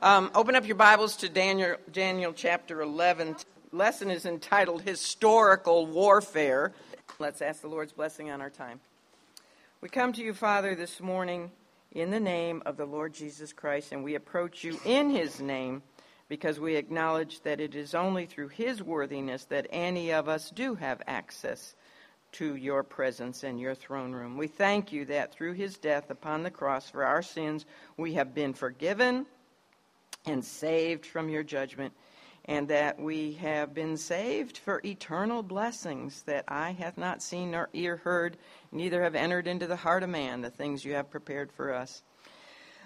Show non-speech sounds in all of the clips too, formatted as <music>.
Um, open up your Bibles to Daniel, Daniel chapter 11. Lesson is entitled Historical Warfare. Let's ask the Lord's blessing on our time. We come to you, Father, this morning in the name of the Lord Jesus Christ, and we approach you in his name because we acknowledge that it is only through his worthiness that any of us do have access to your presence and your throne room. We thank you that through his death upon the cross for our sins, we have been forgiven and saved from your judgment, and that we have been saved for eternal blessings that eye hath not seen nor ear heard, neither have entered into the heart of man the things you have prepared for us.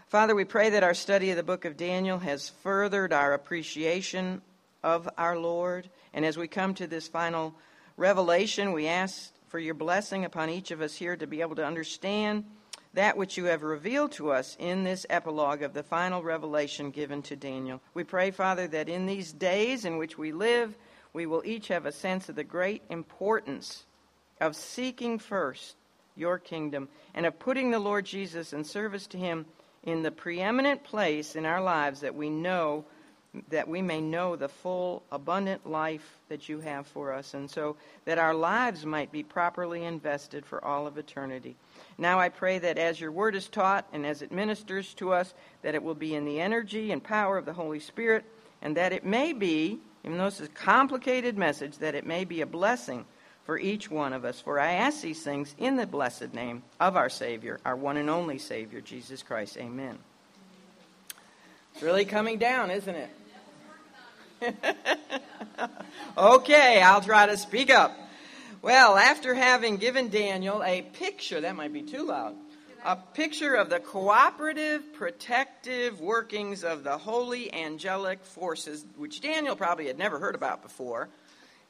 Father, we pray that our study of the book of Daniel has furthered our appreciation of our Lord, and as we come to this final revelation, we ask for your blessing upon each of us here to be able to understand that which you have revealed to us in this epilogue of the final revelation given to Daniel. We pray, Father, that in these days in which we live, we will each have a sense of the great importance of seeking first your kingdom and of putting the Lord Jesus in service to him in the preeminent place in our lives that we know that we may know the full abundant life that you have for us and so that our lives might be properly invested for all of eternity. Now I pray that as your word is taught and as it ministers to us, that it will be in the energy and power of the Holy Spirit, and that it may be, even though this is a complicated message, that it may be a blessing for each one of us. For I ask these things in the blessed name of our Savior, our one and only Savior, Jesus Christ. Amen. It's really coming down, isn't it? <laughs> okay, I'll try to speak up. Well, after having given Daniel a picture, that might be too loud, a picture of the cooperative, protective workings of the holy angelic forces, which Daniel probably had never heard about before.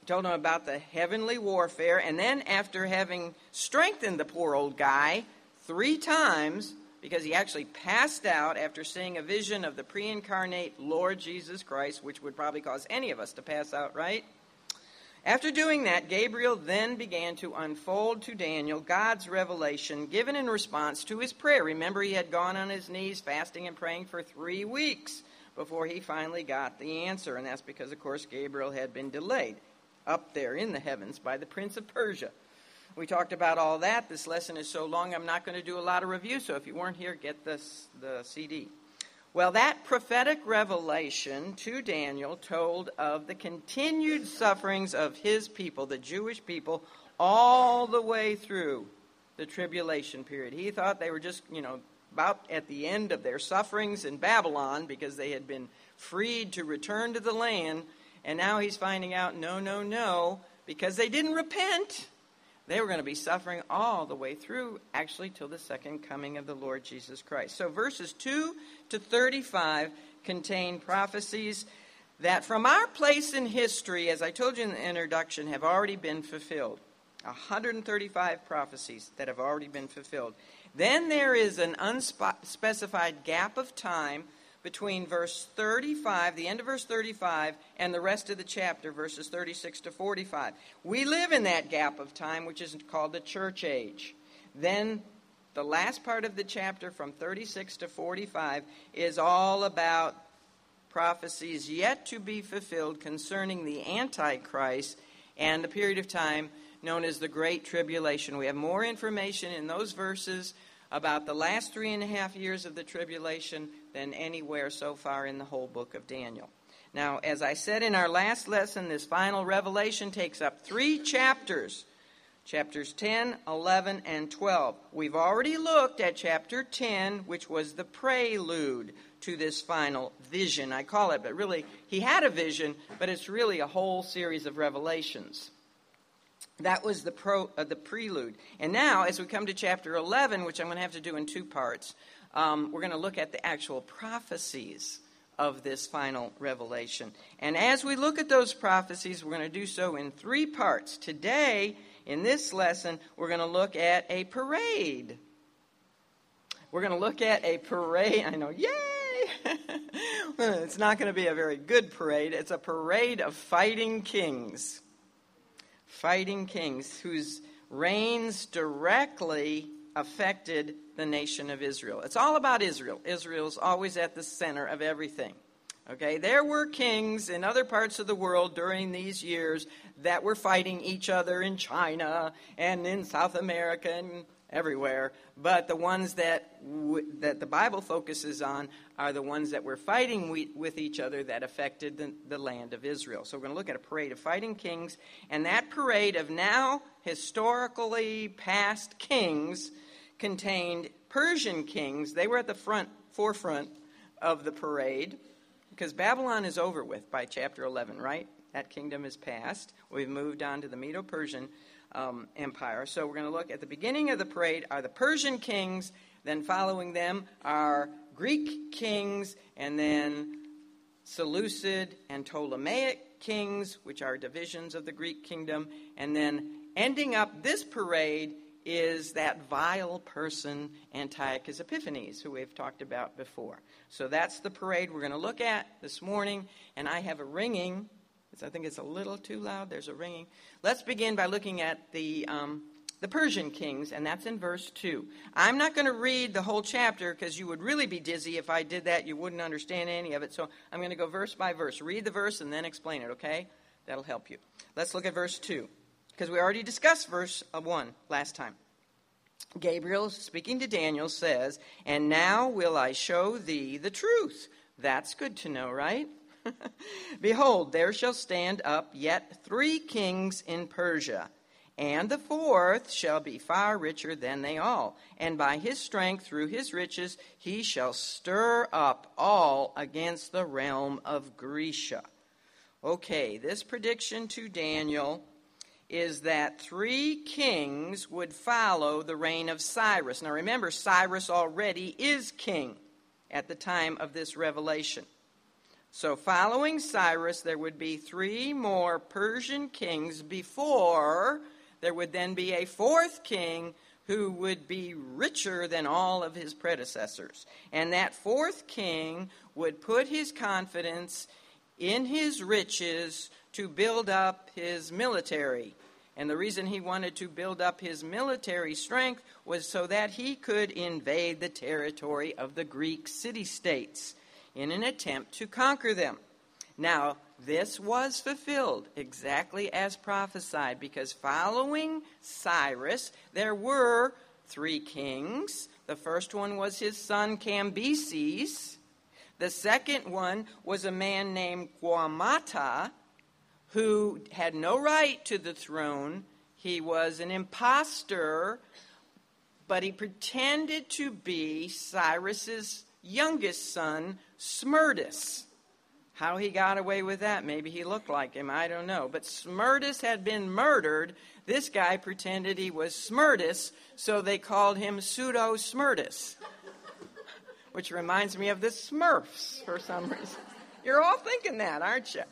He told him about the heavenly warfare, and then after having strengthened the poor old guy three times, because he actually passed out after seeing a vision of the pre incarnate Lord Jesus Christ, which would probably cause any of us to pass out, right? After doing that, Gabriel then began to unfold to Daniel God's revelation given in response to his prayer. Remember, he had gone on his knees fasting and praying for three weeks before he finally got the answer. And that's because, of course, Gabriel had been delayed up there in the heavens by the prince of Persia. We talked about all that. This lesson is so long, I'm not going to do a lot of review. So if you weren't here, get this, the CD. Well, that prophetic revelation to Daniel told of the continued sufferings of his people, the Jewish people, all the way through the tribulation period. He thought they were just, you know, about at the end of their sufferings in Babylon because they had been freed to return to the land. And now he's finding out no, no, no, because they didn't repent they were going to be suffering all the way through, actually, till the second coming of the Lord Jesus Christ. So, verses 2 to 35 contain prophecies that, from our place in history, as I told you in the introduction, have already been fulfilled. 135 prophecies that have already been fulfilled. Then there is an unspecified gap of time between verse 35, the end of verse 35, and the rest of the chapter, verses 36 to 45. We live in that gap of time, which is called the church age. Then the last part of the chapter, from 36 to 45, is all about prophecies yet to be fulfilled concerning the Antichrist and the period of time known as the Great Tribulation. We have more information in those verses about the last three and a half years of the tribulation than anywhere so far in the whole book of Daniel. Now, as I said in our last lesson, this final revelation takes up three chapters chapters 10, 11, and 12. We've already looked at chapter 10, which was the prelude to this final vision, I call it, but really, he had a vision, but it's really a whole series of revelations. That was the, pro, uh, the prelude. And now, as we come to chapter 11, which I'm going to have to do in two parts, um, we're going to look at the actual prophecies of this final revelation. And as we look at those prophecies, we're going to do so in three parts. Today, in this lesson, we're going to look at a parade. We're going to look at a parade. <laughs> I know, yay! <laughs> it's not going to be a very good parade. It's a parade of fighting kings fighting kings whose reigns directly affected the nation of Israel. It's all about Israel. Israel's always at the center of everything. Okay, there were kings in other parts of the world during these years that were fighting each other in China and in South America and everywhere. But the ones that w- that the Bible focuses on are the ones that were fighting we- with each other that affected the, the land of Israel. So we're going to look at a parade of fighting kings, and that parade of now historically past kings contained Persian kings. They were at the front forefront of the parade because Babylon is over with by chapter 11, right? That kingdom is past. We've moved on to the Medo Persian um, Empire. So we're going to look at the beginning of the parade are the Persian kings, then following them are Greek kings, and then Seleucid and Ptolemaic kings, which are divisions of the Greek kingdom, and then ending up this parade is that vile person, Antiochus Epiphanes, who we've talked about before. So that's the parade we're going to look at this morning, and I have a ringing. I think it's a little too loud. There's a ringing. Let's begin by looking at the, um, the Persian kings, and that's in verse 2. I'm not going to read the whole chapter because you would really be dizzy if I did that. You wouldn't understand any of it. So I'm going to go verse by verse. Read the verse and then explain it, okay? That'll help you. Let's look at verse 2 because we already discussed verse uh, 1 last time. Gabriel, speaking to Daniel, says, And now will I show thee the truth. That's good to know, right? <laughs> Behold, there shall stand up yet three kings in Persia, and the fourth shall be far richer than they all. And by his strength, through his riches, he shall stir up all against the realm of Grecia. Okay, this prediction to Daniel is that three kings would follow the reign of Cyrus. Now remember, Cyrus already is king at the time of this revelation. So, following Cyrus, there would be three more Persian kings before there would then be a fourth king who would be richer than all of his predecessors. And that fourth king would put his confidence in his riches to build up his military. And the reason he wanted to build up his military strength was so that he could invade the territory of the Greek city states in an attempt to conquer them. Now, this was fulfilled exactly as prophesied because following Cyrus, there were three kings. The first one was his son Cambyses. The second one was a man named Gaumata, who had no right to the throne. He was an impostor, but he pretended to be Cyrus's youngest son, Smerdis. How he got away with that, maybe he looked like him, I don't know. But Smerdis had been murdered. This guy pretended he was Smerdis, so they called him Pseudo Smerdis, <laughs> which reminds me of the Smurfs for some reason. You're all thinking that, aren't you?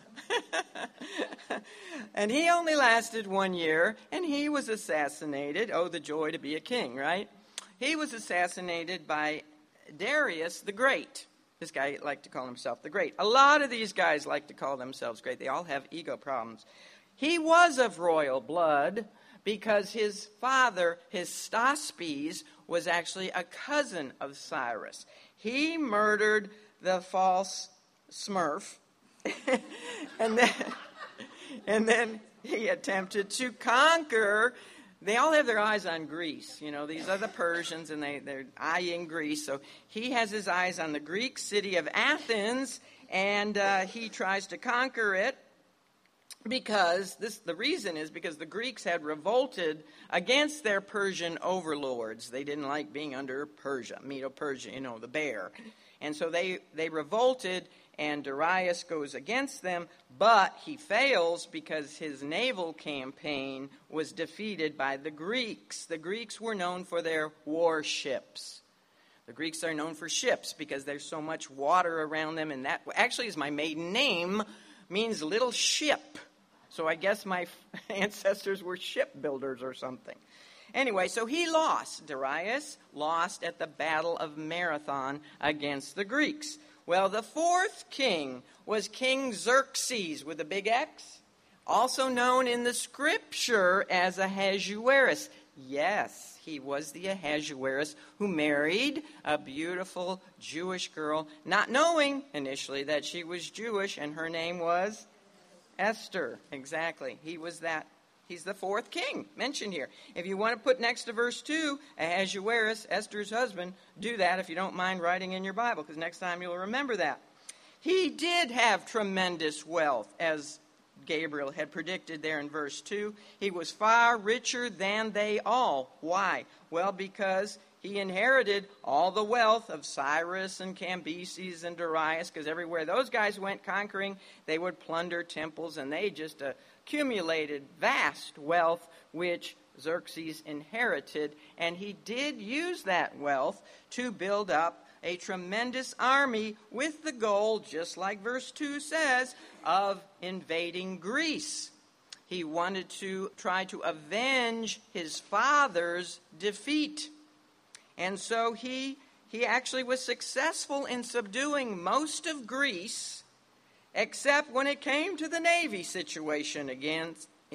<laughs> and he only lasted one year, and he was assassinated. Oh, the joy to be a king, right? He was assassinated by Darius the Great. This guy liked to call himself the Great. A lot of these guys like to call themselves great. They all have ego problems. He was of royal blood because his father, Hystaspes, was actually a cousin of Cyrus. He murdered the false Smurf, <laughs> and then and then he attempted to conquer. They all have their eyes on Greece. You know, these are the Persians, and they, they're eyeing Greece. So he has his eyes on the Greek city of Athens, and uh, he tries to conquer it because this the reason is because the Greeks had revolted against their Persian overlords. They didn't like being under Persia, Medo Persia, you know, the bear. And so they, they revolted and Darius goes against them, but he fails because his naval campaign was defeated by the Greeks. The Greeks were known for their warships. The Greeks are known for ships because there's so much water around them, and that actually is my maiden name, means little ship. So I guess my <laughs> ancestors were shipbuilders or something. Anyway, so he lost. Darius lost at the Battle of Marathon against the Greeks. Well, the fourth king was King Xerxes with a big X, also known in the scripture as Ahasuerus. Yes, he was the Ahasuerus who married a beautiful Jewish girl, not knowing initially that she was Jewish, and her name was Esther. Exactly. He was that. He's the fourth king mentioned here. If you want to put next to verse 2, Ahasuerus, Esther's husband, do that if you don't mind writing in your Bible, because next time you'll remember that. He did have tremendous wealth, as Gabriel had predicted there in verse 2. He was far richer than they all. Why? Well, because he inherited all the wealth of Cyrus and Cambyses and Darius, because everywhere those guys went conquering, they would plunder temples, and they just uh, accumulated vast wealth, which Xerxes inherited. And he did use that wealth to build up a tremendous army with the goal, just like verse 2 says, of invading Greece. He wanted to try to avenge his father's defeat. And so he, he actually was successful in subduing most of Greece, except when it came to the navy situation again,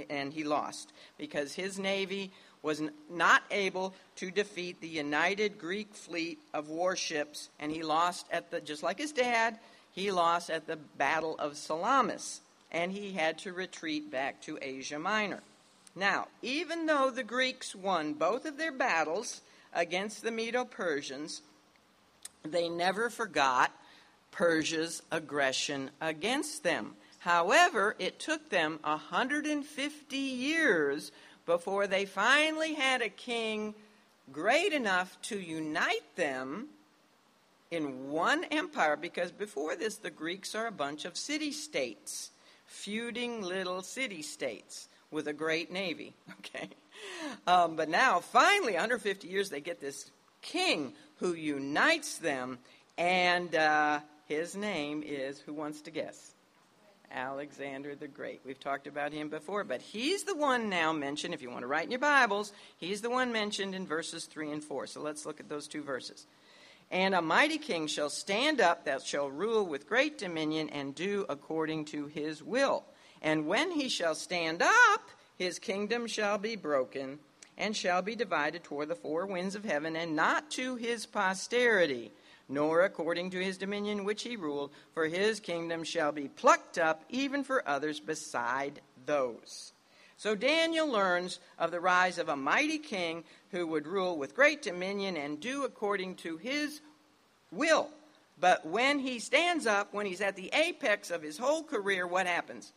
and he lost because his navy was not able to defeat the united Greek fleet of warships, and he lost at the, just like his dad, he lost at the Battle of Salamis, and he had to retreat back to Asia Minor. Now, even though the Greeks won both of their battles against the Medo Persians, they never forgot Persia's aggression against them. However, it took them 150 years before they finally had a king great enough to unite them in one empire because before this the Greeks are a bunch of city states, feuding little city states with a great navy. <laughs> Okay, um, but now finally, 150 years, they get this king who unites them, and uh, his name is who wants to guess? Alexander the Great. We've talked about him before, but he's the one now mentioned, if you want to write in your Bibles, he's the one mentioned in verses 3 and 4. So let's look at those two verses. And a mighty king shall stand up that shall rule with great dominion and do according to his will. And when he shall stand up, his kingdom shall be broken and shall be divided toward the four winds of heaven, and not to his posterity nor according to his dominion which he ruled, for his kingdom shall be plucked up even for others beside those. So Daniel learns of the rise of a mighty king who would rule with great dominion and do according to his will. But when he stands up, when he's at the apex of his whole career, what happens?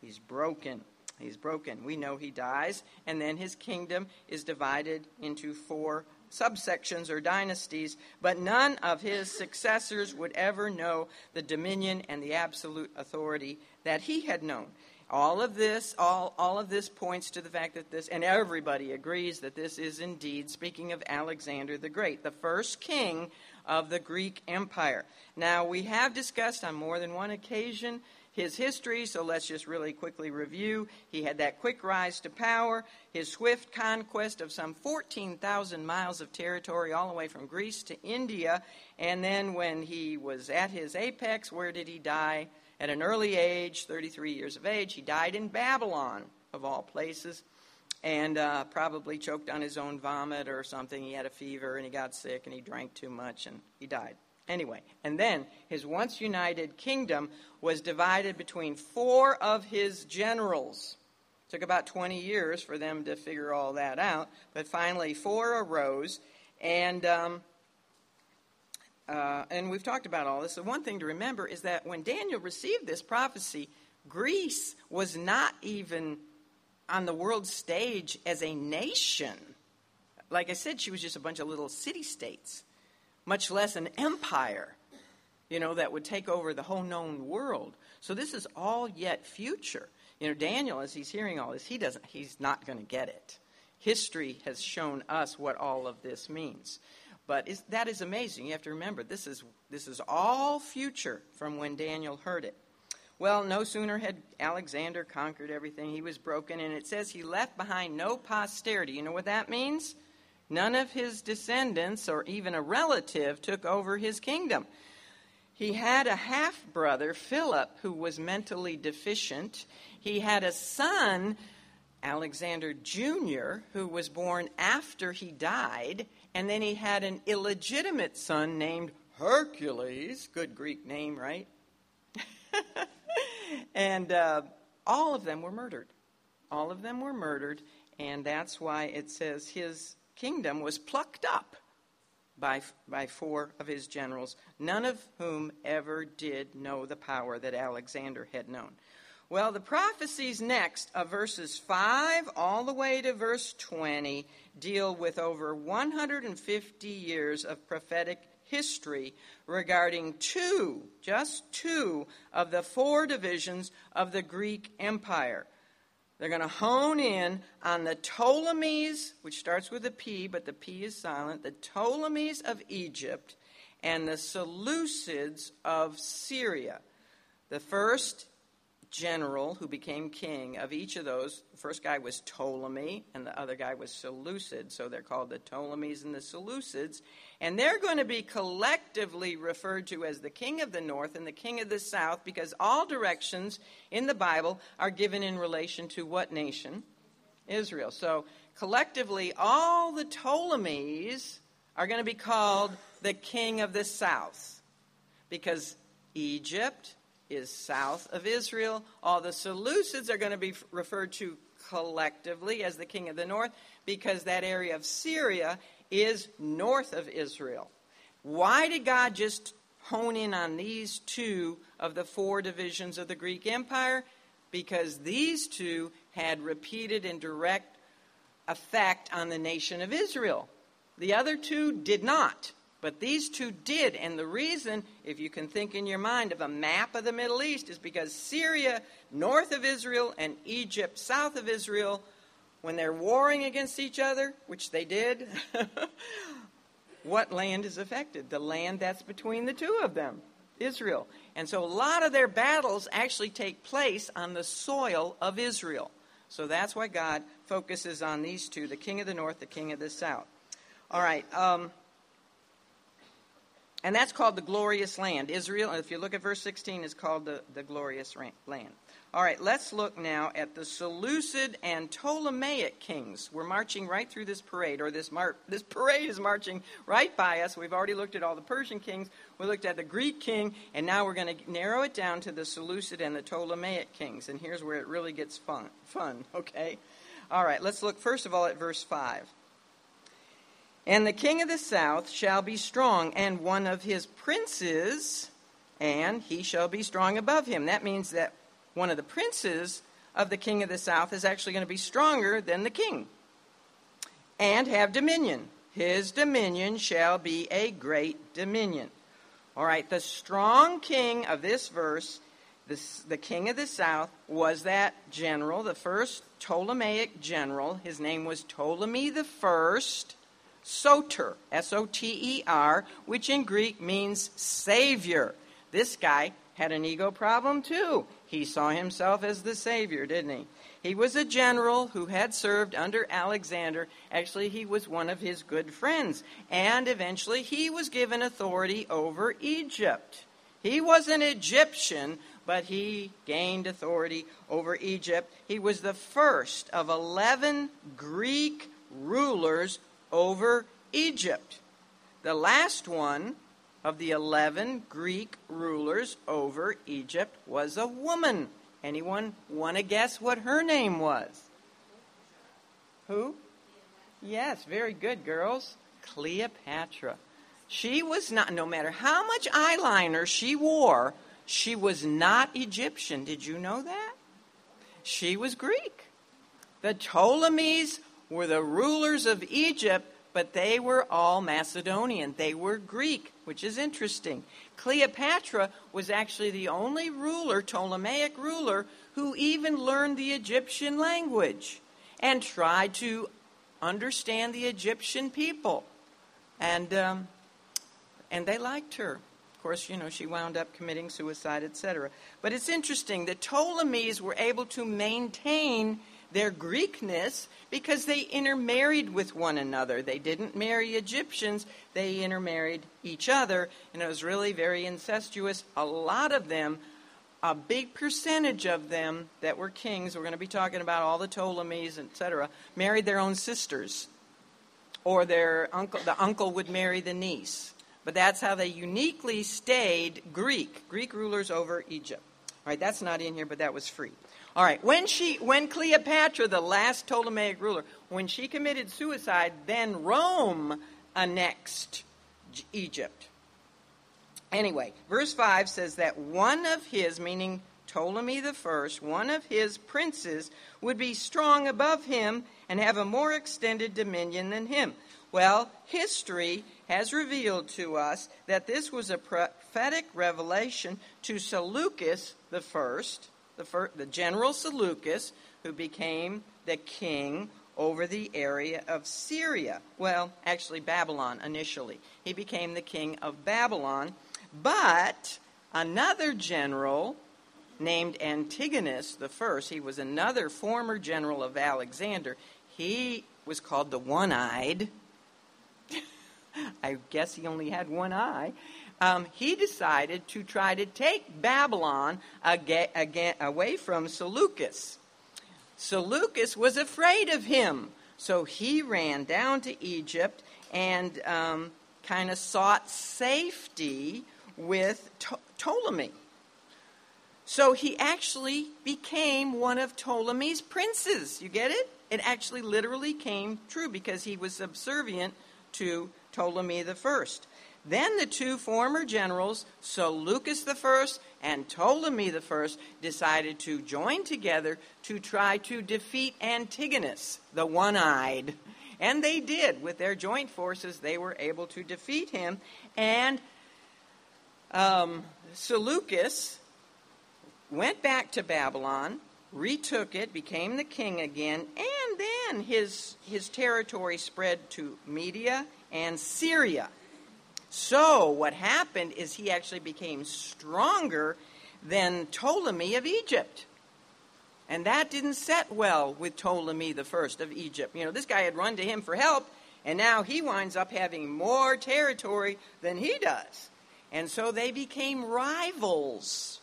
He's broken. He's broken. We know he dies, and then his kingdom is divided into four subsections or dynasties, but none of his successors would ever know the dominion and the absolute authority that he had known. All of this, all, all of this points to the fact that this, and everybody agrees that this is indeed, speaking of Alexander the Great, the first king of the Greek Empire. Now, we have discussed on more than one occasion his history, so let's just really quickly review. He had that quick rise to power, his swift conquest of some 14,000 miles of territory, all the way from Greece to India. And then when he was at his apex, where did he die? At an early age, 33 years of age, he died in Babylon, of all places, and uh, probably choked on his own vomit or something. He had a fever and he got sick and he drank too much and he died. Anyway, and then his once united kingdom was divided between four of his generals. It took about 20 years for them to figure all that out, but finally four arose, and um, uh, and we've talked about all this. The one thing to remember is that when Daniel received this prophecy, Greece was not even on the world stage as a nation. Like I said, she was just a bunch of little city states much less an empire, you know, that would take over the whole known world. So this is all yet future. You know, Daniel, as he's hearing all this, he doesn't, he's not going to get it. History has shown us what all of this means. But is, that is amazing. You have to remember, this is, this is all future from when Daniel heard it. Well, no sooner had Alexander conquered everything, he was broken, and it says he left behind no posterity. You know what that means? None of his descendants or even a relative took over his kingdom. He had a half brother, Philip, who was mentally deficient. He had a son Alexander Jr., who was born after he died, and then he had an illegitimate son named Hercules. Good Greek name, right? <laughs> and uh, all of them were murdered. All of them were murdered, and that's why it says his kingdom was plucked up by, by four of his generals, none of whom ever did know the power that Alexander had known. Well, the prophecies next of verses 5 all the way to verse 20 deal with over 150 years of prophetic history regarding two, just two, of the four divisions of the Greek Empire. They're going to hone in on the Ptolemies, which starts with a P, but the P is silent, the Ptolemies of Egypt and the Seleucids of Syria. The first general who became king of each of those. The first guy was Ptolemy, and the other guy was Seleucid. So they're called the Ptolemies and the Seleucids. And they're going to be collectively referred to as the king of the north and the king of the south because all directions in the Bible are given in relation to what nation? Israel. So collectively, all the Ptolemies are going to be called the king of the south because Egypt, is south of Israel. All the Seleucids are going to be referred to collectively as the king of the north because that area of Syria is north of Israel. Why did God just hone in on these two of the four divisions of the Greek Empire? Because these two had repeated and direct effect on the nation of Israel. The other two did not. But these two did, and the reason, if you can think in your mind of a map of the Middle East, is because Syria, north of Israel, and Egypt, south of Israel, when they're warring against each other, which they did, <laughs> what land is affected? The land that's between the two of them, Israel. And so a lot of their battles actually take place on the soil of Israel. So that's why God focuses on these two the king of the north, the king of the south. All right. Um, and that's called the glorious land. Israel, if you look at verse 16, is called the, the glorious land. All right, let's look now at the Seleucid and Ptolemaic kings. We're marching right through this parade, or this, mar- this parade is marching right by us. We've already looked at all the Persian kings, we looked at the Greek king, and now we're going to narrow it down to the Seleucid and the Ptolemaic kings. And here's where it really gets fun, fun <laughs> okay? All right, let's look first of all at verse 5. And the king of the south shall be strong, and one of his princes, and he shall be strong above him. That means that one of the princes of the king of the south is actually going to be stronger than the king, and have dominion. His dominion shall be a great dominion. All right, the strong king of this verse, this, the king of the south, was that general, the first Ptolemaic general. His name was Ptolemy the First soter, S O T E R, which in Greek means savior. This guy had an ego problem too. He saw himself as the savior, didn't he? He was a general who had served under Alexander. Actually, he was one of his good friends. And eventually, he was given authority over Egypt. He was an Egyptian, but he gained authority over Egypt. He was the first of 11 Greek rulers over Egypt. The last one of the 11 Greek rulers over Egypt was a woman. Anyone want to guess what her name was? Who? Yes, very good, girls. Cleopatra. She was not, no matter how much eyeliner she wore, she was not Egyptian. Did you know that? She was Greek. The Ptolemies were the rulers of Egypt, but they were all Macedonian. They were Greek, which is interesting. Cleopatra was actually the only ruler, Ptolemaic ruler, who even learned the Egyptian language and tried to understand the Egyptian people. And, um, and they liked her. Of course, you know, she wound up committing suicide, etc. But it's interesting. The Ptolemies were able to maintain their Greekness because they intermarried with one another. They didn't marry Egyptians, they intermarried each other, and it was really very incestuous. A lot of them a big percentage of them that were kings, we're going to be talking about all the Ptolemies, etc., married their own sisters. Or their uncle, the uncle would marry the niece. But that's how they uniquely stayed Greek, Greek rulers over Egypt. All right, that's not in here, but that was free. All right, when she, when Cleopatra, the last Ptolemaic ruler, when she committed suicide, then Rome annexed Egypt. Anyway, verse 5 says that one of his, meaning Ptolemy the first, one of his princes would be strong above him and have a more extended dominion than him. Well, history has revealed to us that this was a prophetic revelation to Seleucus the first, the, first, the general Seleucus, who became the king over the area of Syria. Well, actually, Babylon initially. He became the king of Babylon. But another general named Antigonus the first, he was another former general of Alexander. He was called the one eyed. <laughs> I guess he only had one eye. Um, he decided to try to take Babylon away from Seleucus. Seleucus was afraid of him, so he ran down to Egypt and um, kind of sought safety with Ptolemy. So he actually became one of Ptolemy's princes. You get it? It actually literally came true because he was subservient to Ptolemy the first. Then the two former generals, Seleucus first and Ptolemy first, decided to join together to try to defeat Antigonus, the one-eyed. And they did. With their joint forces, they were able to defeat him. And um, Seleucus went back to Babylon, retook it, became the king again, and then his, his territory spread to Media and Syria. So, what happened is he actually became stronger than Ptolemy of Egypt. And that didn't set well with Ptolemy the first of Egypt. You know, this guy had run to him for help, and now he winds up having more territory than he does. And so they became rivals.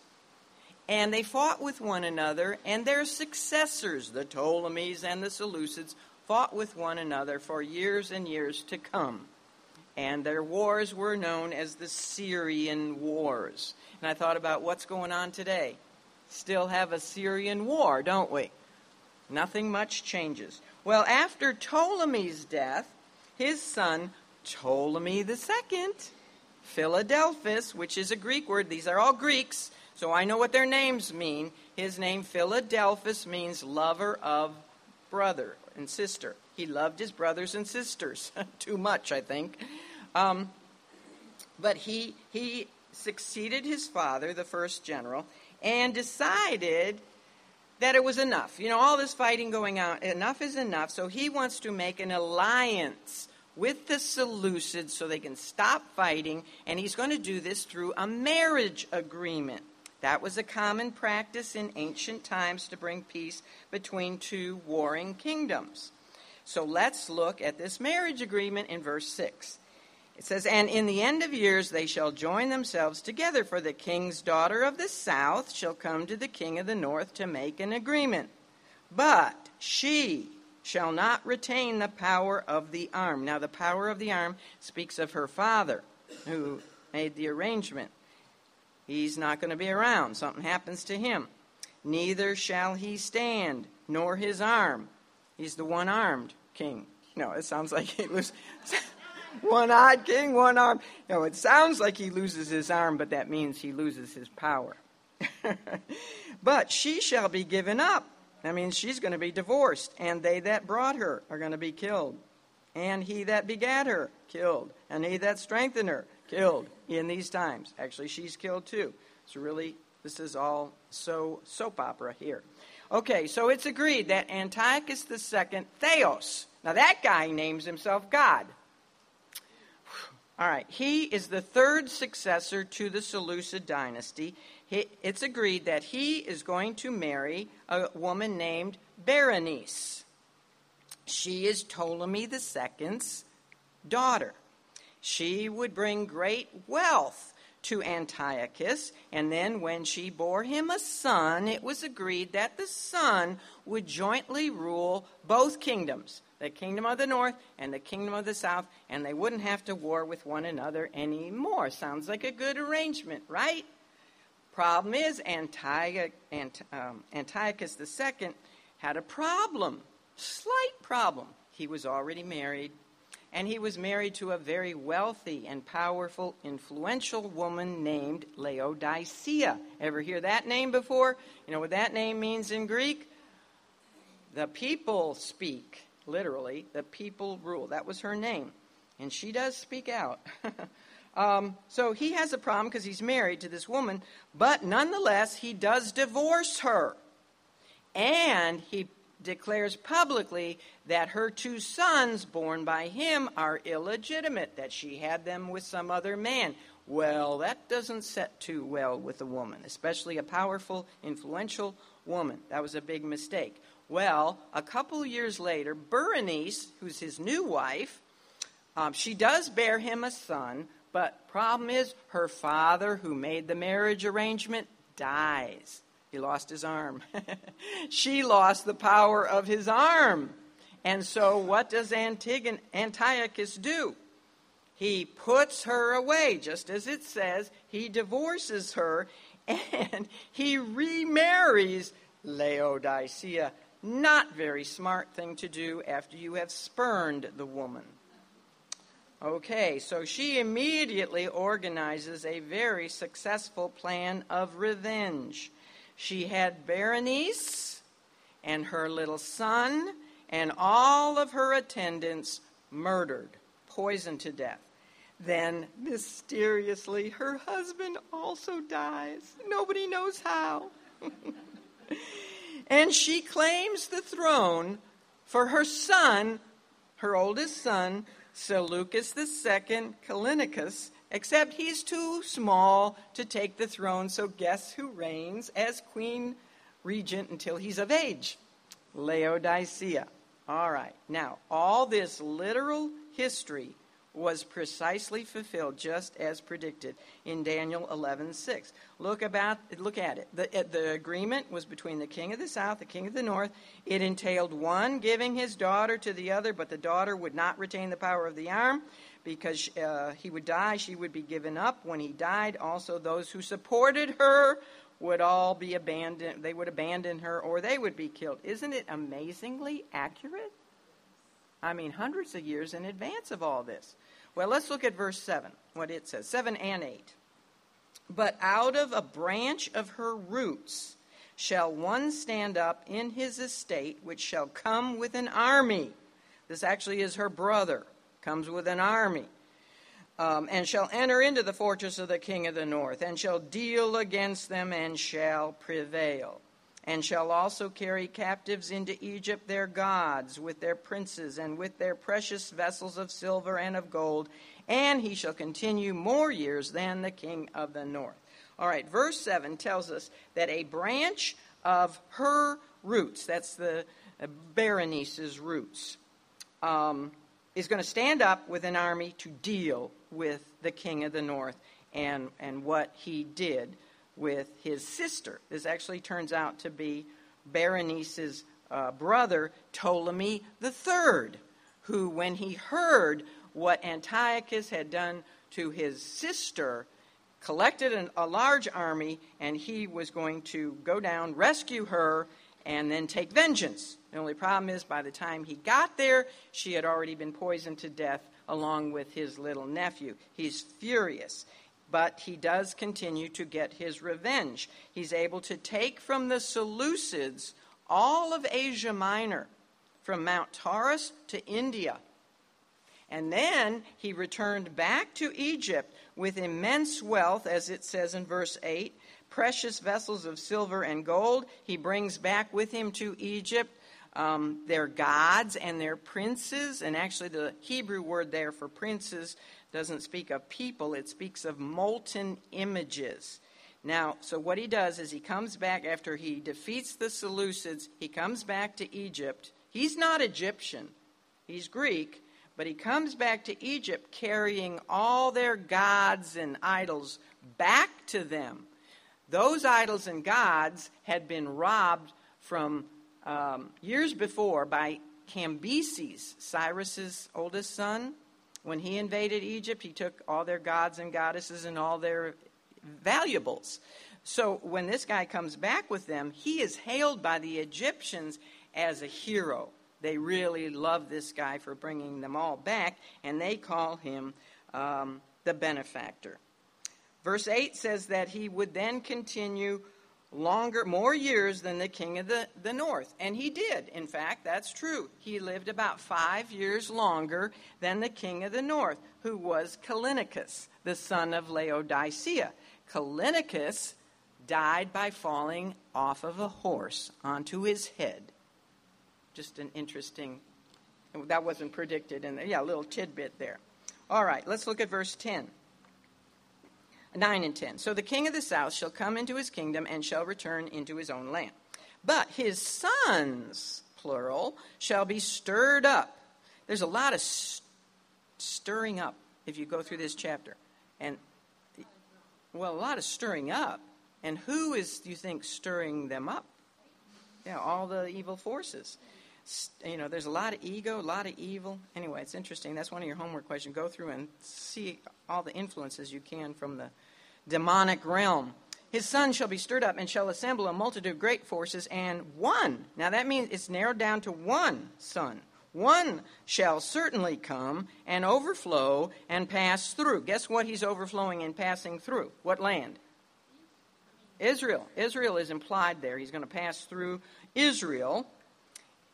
And they fought with one another, and their successors, the Ptolemies and the Seleucids, fought with one another for years and years to come. And their wars were known as the Syrian Wars. And I thought about what's going on today. Still have a Syrian war, don't we? Nothing much changes. Well, after Ptolemy's death, his son, Ptolemy II, Philadelphus, which is a Greek word. These are all Greeks, so I know what their names mean. His name, Philadelphus, means lover of brother and sister. He loved his brothers and sisters <laughs> too much, I think. Um, but he, he succeeded his father, the first general, and decided that it was enough. You know, all this fighting going on, enough is enough. So he wants to make an alliance with the Seleucids so they can stop fighting, and he's going to do this through a marriage agreement. That was a common practice in ancient times to bring peace between two warring kingdoms. So let's look at this marriage agreement in verse 6. It says, And in the end of years they shall join themselves together, for the king's daughter of the south shall come to the king of the north to make an agreement. But she shall not retain the power of the arm. Now, the power of the arm speaks of her father who made the arrangement. He's not going to be around. Something happens to him. Neither shall he stand, nor his arm. He's the one armed king. No, it sounds like he loses. One eyed king, one arm. No, it sounds like he loses his arm, but that means he loses his power. <laughs> but she shall be given up that means she's going to be divorced, and they that brought her are going to be killed. And he that begat her, killed. And he that strengthened her, killed in these times. Actually, she's killed too. So, really, this is all so soap opera here. Okay, so it's agreed that Antiochus II Theos, now that guy names himself God. All right, he is the third successor to the Seleucid dynasty it's agreed that he is going to marry a woman named Berenice. She is Ptolemy II's daughter. She would bring great wealth to Antiochus, and then when she bore him a son, it was agreed that the son would jointly rule both kingdoms, the kingdom of the north and the kingdom of the south, and they wouldn't have to war with one another anymore. Sounds like a good arrangement, right? Problem is, um, Antiochus II had a problem, slight problem. He was already married and he was married to a very wealthy and powerful, influential woman named Laodicea. Ever hear that name before? You know what that name means in Greek? The people speak, literally, the people rule. That was her name. And she does speak out. <laughs> um, so he has a problem because he's married to this woman, but nonetheless, he does divorce her. And he declares publicly that her two sons born by him are illegitimate, that she had them with some other man. Well, that doesn't set too well with a woman, especially a powerful, influential woman. That was a big mistake. Well, a couple years later, Berenice, who's his new wife, um, she does bear him a son, but problem is her father, who made the marriage arrangement, dies. He lost his arm. <laughs> she lost the power of his arm. And so, what does Antigon- Antiochus do? He puts her away, just as it says. He divorces her <laughs> and he remarries Laodicea. Not very smart thing to do after you have spurned the woman. Okay, so she immediately organizes a very successful plan of revenge. She had Berenice and her little son and all of her attendants murdered, poisoned to death. Then, mysteriously, her husband also dies. Nobody knows how. <laughs> and she claims the throne for her son, her oldest son, Seleucus II Callinicus, except he's too small to take the throne, so guess who reigns as queen regent until he's of age? Laodicea. All right. Now, all this literal history was precisely fulfilled just as predicted in Daniel 11:6. Look about look at it. The, the agreement was between the king of the south, the king of the north. It entailed one giving his daughter to the other, but the daughter would not retain the power of the arm because uh, he would die, she would be given up. When he died, also those who supported her would all be abandoned. They would abandon her or they would be killed. Isn't it amazingly accurate? I mean, hundreds of years in advance of all this. Well, let's look at verse 7, what it says 7 and 8. But out of a branch of her roots shall one stand up in his estate, which shall come with an army. This actually is her brother comes with an army, um, and shall enter into the fortress of the king of the north, and shall deal against them, and shall prevail. And shall also carry captives into Egypt their gods, with their princes, and with their precious vessels of silver and of gold, and he shall continue more years than the king of the north. All right, verse 7 tells us that a branch of her roots, that's the uh, Berenice's roots, um, is going to stand up with an army to deal with the king of the north and, and what he did with his sister. This actually turns out to be Berenice's uh, brother, Ptolemy III, who, when he heard what Antiochus had done to his sister, collected an, a large army and he was going to go down, rescue her, and then take vengeance. The only problem is, by the time he got there, she had already been poisoned to death along with his little nephew. He's furious, but he does continue to get his revenge. He's able to take from the Seleucids all of Asia Minor, from Mount Taurus to India. And then he returned back to Egypt with immense wealth, as it says in verse 8 precious vessels of silver and gold. He brings back with him to Egypt um, their gods and their princes. And actually, the Hebrew word there for princes doesn't speak of people, it speaks of molten images. Now, so what he does is he comes back after he defeats the Seleucids, he comes back to Egypt. He's not Egyptian, he's Greek, but he comes back to Egypt carrying all their gods and idols back to them. Those idols and gods had been robbed from um, years before by Cambyses, Cyrus's oldest son. When he invaded Egypt, he took all their gods and goddesses and all their valuables. So when this guy comes back with them, he is hailed by the Egyptians as a hero. They really love this guy for bringing them all back, and they call him um, the benefactor. Verse 8 says that he would then continue longer, more years than the king of the, the north. And he did. In fact, that's true. He lived about five years longer than the king of the north, who was Callinicus, the son of Laodicea. Callinicus died by falling off of a horse onto his head. Just an interesting, that wasn't predicted in. Yeah, a little tidbit there. All right, let's look at verse 10. 9 and 10. So the king of the south shall come into his kingdom and shall return into his own land. But his sons, plural, shall be stirred up. There's a lot of st- stirring up if you go through this chapter. And, well, a lot of stirring up. And who is, do you think, stirring them up? Yeah, all the evil forces. You know, there's a lot of ego, a lot of evil. Anyway, it's interesting. That's one of your homework questions. Go through and see all the influences you can from the demonic realm. His son shall be stirred up and shall assemble a multitude of great forces, and one, now that means it's narrowed down to one son. One shall certainly come and overflow and pass through. Guess what he's overflowing and passing through? What land? Israel. Israel is implied there. He's going to pass through Israel.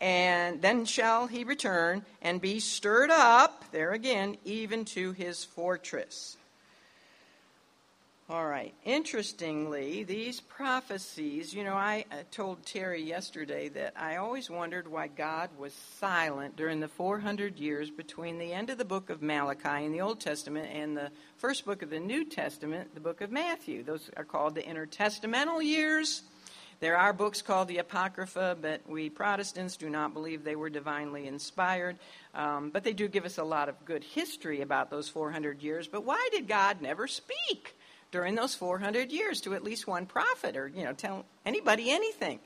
And then shall he return and be stirred up, there again, even to his fortress. All right. Interestingly, these prophecies, you know, I told Terry yesterday that I always wondered why God was silent during the 400 years between the end of the book of Malachi in the Old Testament and the first book of the New Testament, the book of Matthew. Those are called the intertestamental years. There are books called the Apocrypha, but we Protestants do not believe they were divinely inspired. Um, but they do give us a lot of good history about those 400 years. But why did God never speak? during those 400 years to at least one prophet or, you know, tell anybody anything.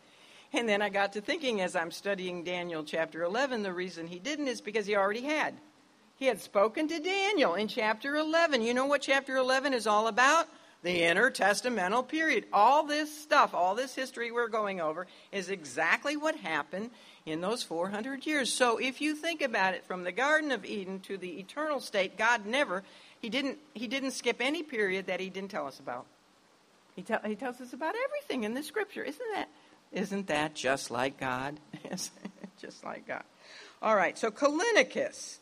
And then I got to thinking as I'm studying Daniel chapter 11, the reason he didn't is because he already had. He had spoken to Daniel in chapter 11. You know what chapter 11 is all about? The intertestamental period. All this stuff, all this history we're going over, is exactly what happened in those 400 years. So if you think about it from the Garden of Eden to the eternal state, God never he didn't, he didn't skip any period that he didn't tell us about. He, tell, he tells us about everything in the scripture. Isn't that, isn't that just like God? <laughs> just like God. All right, so Callinicus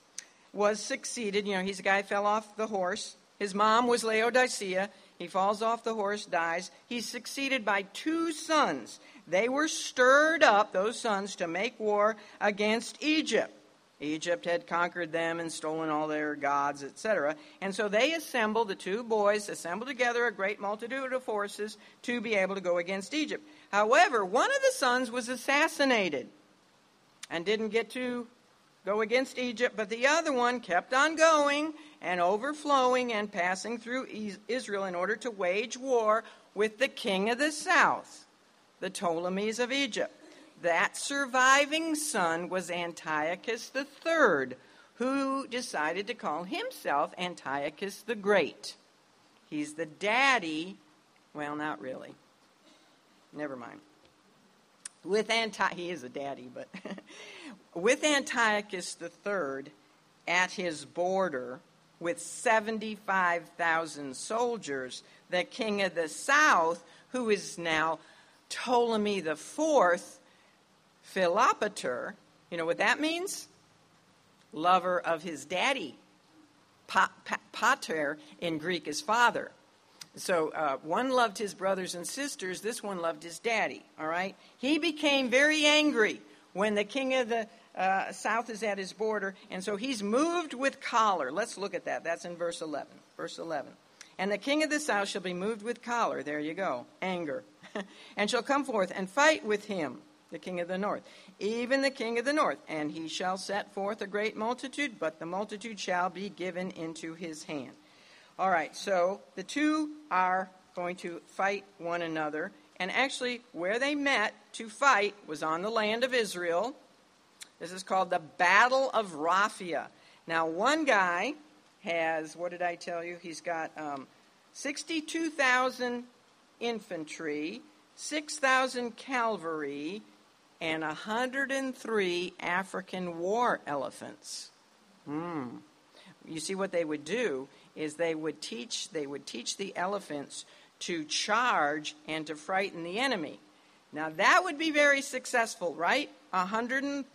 was succeeded. You know, he's a guy fell off the horse. His mom was Laodicea. He falls off the horse, dies. He's succeeded by two sons. They were stirred up, those sons, to make war against Egypt. Egypt had conquered them and stolen all their gods, etc. And so they assembled, the two boys assembled together a great multitude of forces to be able to go against Egypt. However, one of the sons was assassinated and didn't get to go against Egypt, but the other one kept on going and overflowing and passing through Israel in order to wage war with the king of the south, the Ptolemies of Egypt. That surviving son was Antiochus III, who decided to call himself Antiochus the Great. He's the daddy, well, not really. Never mind. With Anti- he is a daddy, but <laughs> with Antiochus III at his border with 75,000 soldiers, the king of the south, who is now Ptolemy Fourth, Philopater, you know what that means? Lover of his daddy. Pa- pa- pater in Greek is father. So uh, one loved his brothers and sisters, this one loved his daddy, all right? He became very angry when the king of the uh, south is at his border, and so he's moved with choler. Let's look at that. That's in verse 11. Verse 11. And the king of the south shall be moved with choler. There you go. Anger. <laughs> and shall come forth and fight with him the king of the north, even the king of the north. And he shall set forth a great multitude, but the multitude shall be given into his hand. All right, so the two are going to fight one another. And actually, where they met to fight was on the land of Israel. This is called the Battle of Raphia. Now, one guy has, what did I tell you? He's got um, 62,000 infantry, 6,000 cavalry, and 103 African war elephants. Hmm. You see, what they would do is they would teach they would teach the elephants to charge and to frighten the enemy. Now that would be very successful, right? 103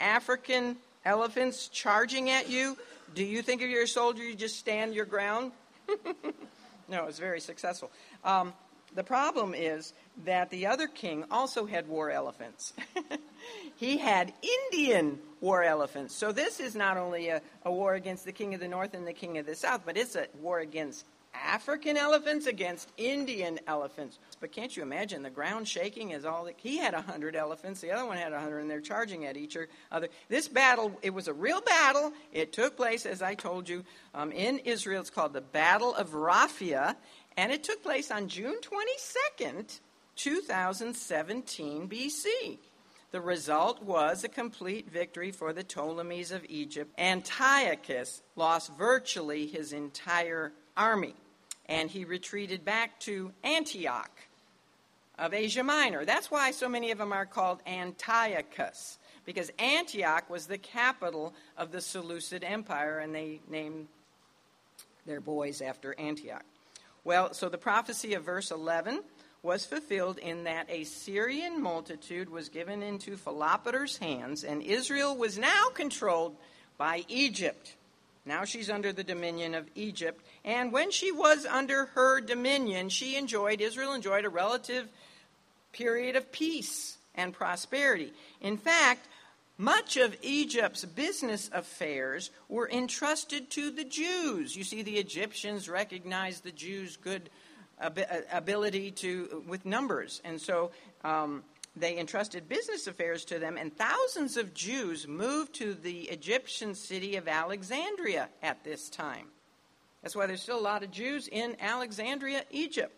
African elephants charging at you. Do you think if you're a soldier, you just stand your ground? <laughs> no, it was very successful. Um, the problem is that the other king also had war elephants. <laughs> he had Indian war elephants. So this is not only a, a, war against the king of the north and the king of the south, but it's a war against African elephants against Indian elephants. But can't you imagine the ground shaking as all the, he had a hundred elephants, the other one had a hundred, and they're charging at each other. This battle, it was a real battle. It took place, as I told you, um, in Israel. It's called the Battle of Raphia, and it took place on June 22nd, 2017 BC. The result was a complete victory for the Ptolemies of Egypt. Antiochus lost virtually his entire army, and he retreated back to Antioch of Asia Minor. That's why so many of them are called Antiochus, because Antioch was the capital of the Seleucid Empire, and they named their boys after Antioch. Well, so the prophecy of verse 11 was fulfilled in that a Syrian multitude was given into Philopater's hands, and Israel was now controlled by Egypt. Now she's under the dominion of Egypt. And when she was under her dominion, she enjoyed, Israel enjoyed a relative period of peace and prosperity. In fact, much of Egypt's business affairs were entrusted to the Jews. You see, the Egyptians recognized the Jews' good ability to with numbers, and so um, they entrusted business affairs to them. And thousands of Jews moved to the Egyptian city of Alexandria at this time. That's why there's still a lot of Jews in Alexandria, Egypt.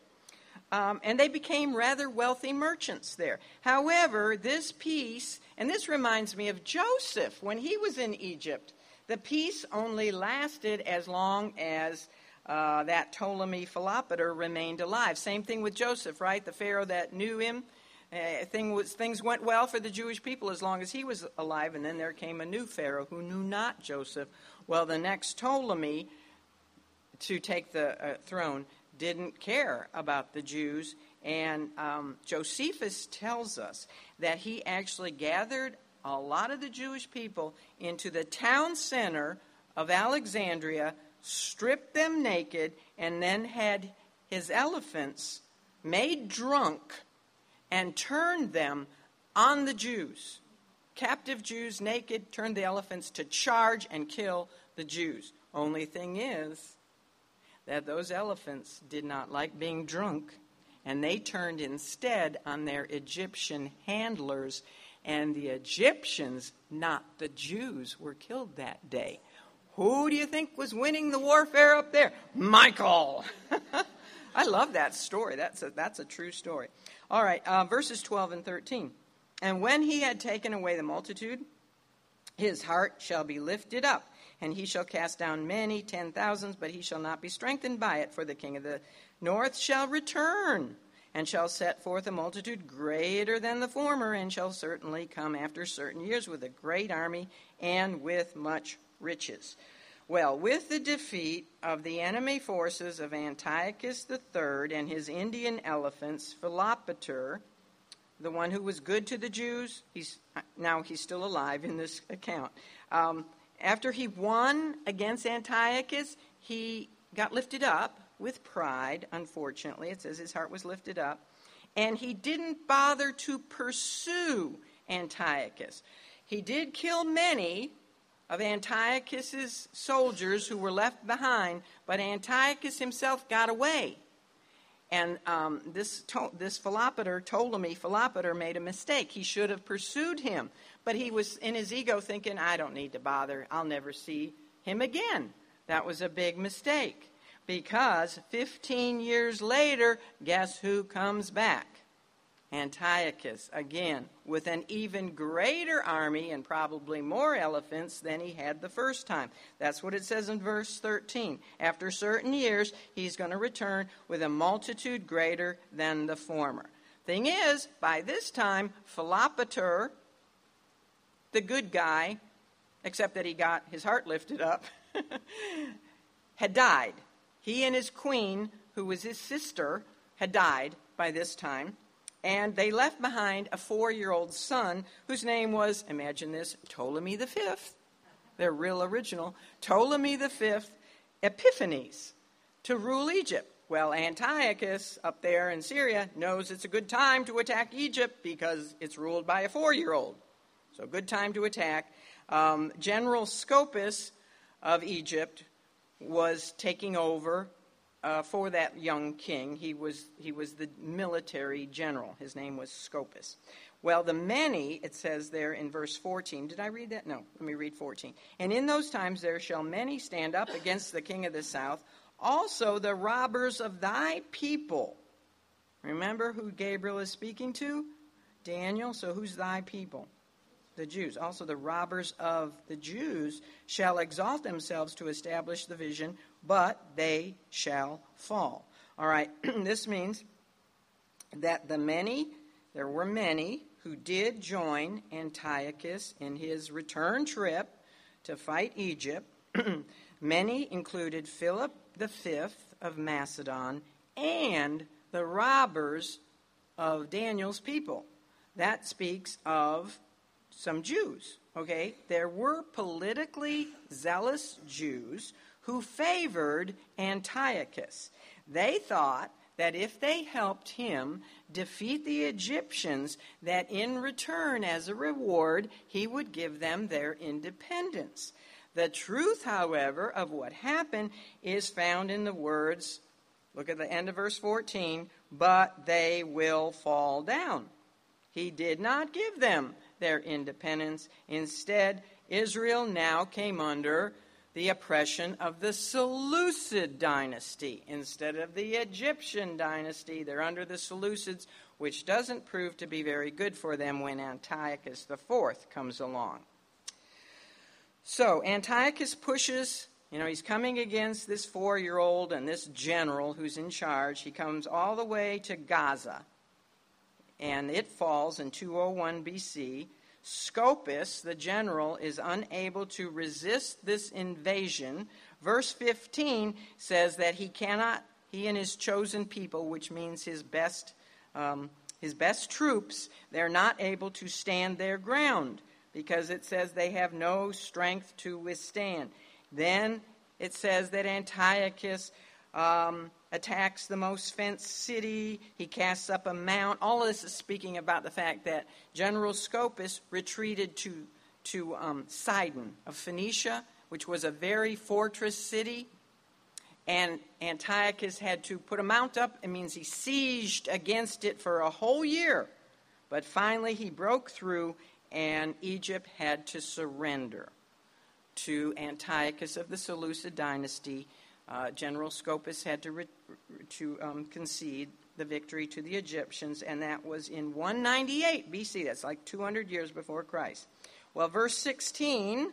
Um, and they became rather wealthy merchants there. However, this peace, and this reminds me of Joseph when he was in Egypt, the peace only lasted as long as uh, that Ptolemy Philopater remained alive. Same thing with Joseph, right? The Pharaoh that knew him. Uh, thing was, things went well for the Jewish people as long as he was alive, and then there came a new Pharaoh who knew not Joseph. Well, the next Ptolemy to take the uh, throne didn't care about the Jews. And um, Josephus tells us that he actually gathered a lot of the Jewish people into the town center of Alexandria, stripped them naked, and then had his elephants made drunk and turned them on the Jews. Captive Jews naked turned the elephants to charge and kill the Jews. Only thing is, that those elephants did not like being drunk, and they turned instead on their Egyptian handlers, and the Egyptians, not the Jews, were killed that day. Who do you think was winning the warfare up there? Michael. <laughs> I love that story. That's a, that's a true story. All right, uh, verses 12 and 13. And when he had taken away the multitude, his heart shall be lifted up and he shall cast down many, ten thousands, but he shall not be strengthened by it. For the king of the north shall return, and shall set forth a multitude greater than the former, and shall certainly come after certain years with a great army and with much riches. Well, with the defeat of the enemy forces of Antiochus III and his Indian elephants, Philopater, the one who was good to the Jews, he's now he's still alive in this account. Um, after he won against Antiochus, he got lifted up with pride, unfortunately. It says his heart was lifted up. And he didn't bother to pursue Antiochus. He did kill many of Antiochus's soldiers who were left behind, but Antiochus himself got away. And um, this, to- this Philopater, Ptolemy Philopater, made a mistake. He should have pursued him. But he was in his ego thinking, I don't need to bother. I'll never see him again. That was a big mistake. Because 15 years later, guess who comes back? Antiochus, again, with an even greater army and probably more elephants than he had the first time. That's what it says in verse 13. After certain years, he's going to return with a multitude greater than the former. Thing is, by this time, Philopator, the good guy, except that he got his heart lifted up, <laughs> had died. He and his queen, who was his sister, had died by this time. And they left behind a four year old son whose name was, imagine this, Ptolemy V. They're real original. Ptolemy V Epiphanes to rule Egypt. Well, Antiochus up there in Syria knows it's a good time to attack Egypt because it's ruled by a four year old. So, good time to attack. Um, General Scopas of Egypt was taking over uh, for that young king. He was, he was the military general. His name was Scopas. Well, the many, it says there in verse 14. Did I read that? No. Let me read 14. And in those times there shall many stand up against the king of the south, also the robbers of thy people. Remember who Gabriel is speaking to? Daniel. So who's thy people? The Jews. Also, the robbers of the Jews shall exalt themselves to establish the vision, but they shall fall. All right, <clears throat> this means that the many, there were many who did join Antiochus in his return trip to fight Egypt. <clears throat> many included Philip the fifth of Macedon and the robbers of Daniel's people. That speaks of some Jews. Okay? There were politically zealous Jews who favored Antiochus. They thought that if they helped him defeat the Egyptians, that in return, as a reward, he would give them their independence. The truth, however, of what happened is found in the words, look at the end of verse 14, but they will fall down. He did not give them their independence. Instead, Israel now came under the oppression of the Seleucid dynasty instead of the Egyptian dynasty. They're under the Seleucids, which doesn't prove to be very good for them when Antiochus IV comes along. So, Antiochus pushes, you know, he's coming against this four year old and this general who's in charge. He comes all the way to Gaza and it falls in 201 BC. Scopas, the general, is unable to resist this invasion. Verse 15 says that he cannot, he and his chosen people, which means his best, um, his best troops, they're not able to stand their ground because it says they have no strength to withstand. Then it says that Antiochus um, attacks the most fenced city. He casts up a mount. All of this is speaking about the fact that General Scopas retreated to, to um, Sidon of Phoenicia, which was a very fortress city. And Antiochus had to put a mount up. It means he sieged against it for a whole year. But finally, he broke through, and Egypt had to surrender to Antiochus of the Seleucid dynasty uh, General Scopas had to, re- to um, concede the victory to the Egyptians, and that was in 198 BC. That's like 200 years before Christ. Well, verse 16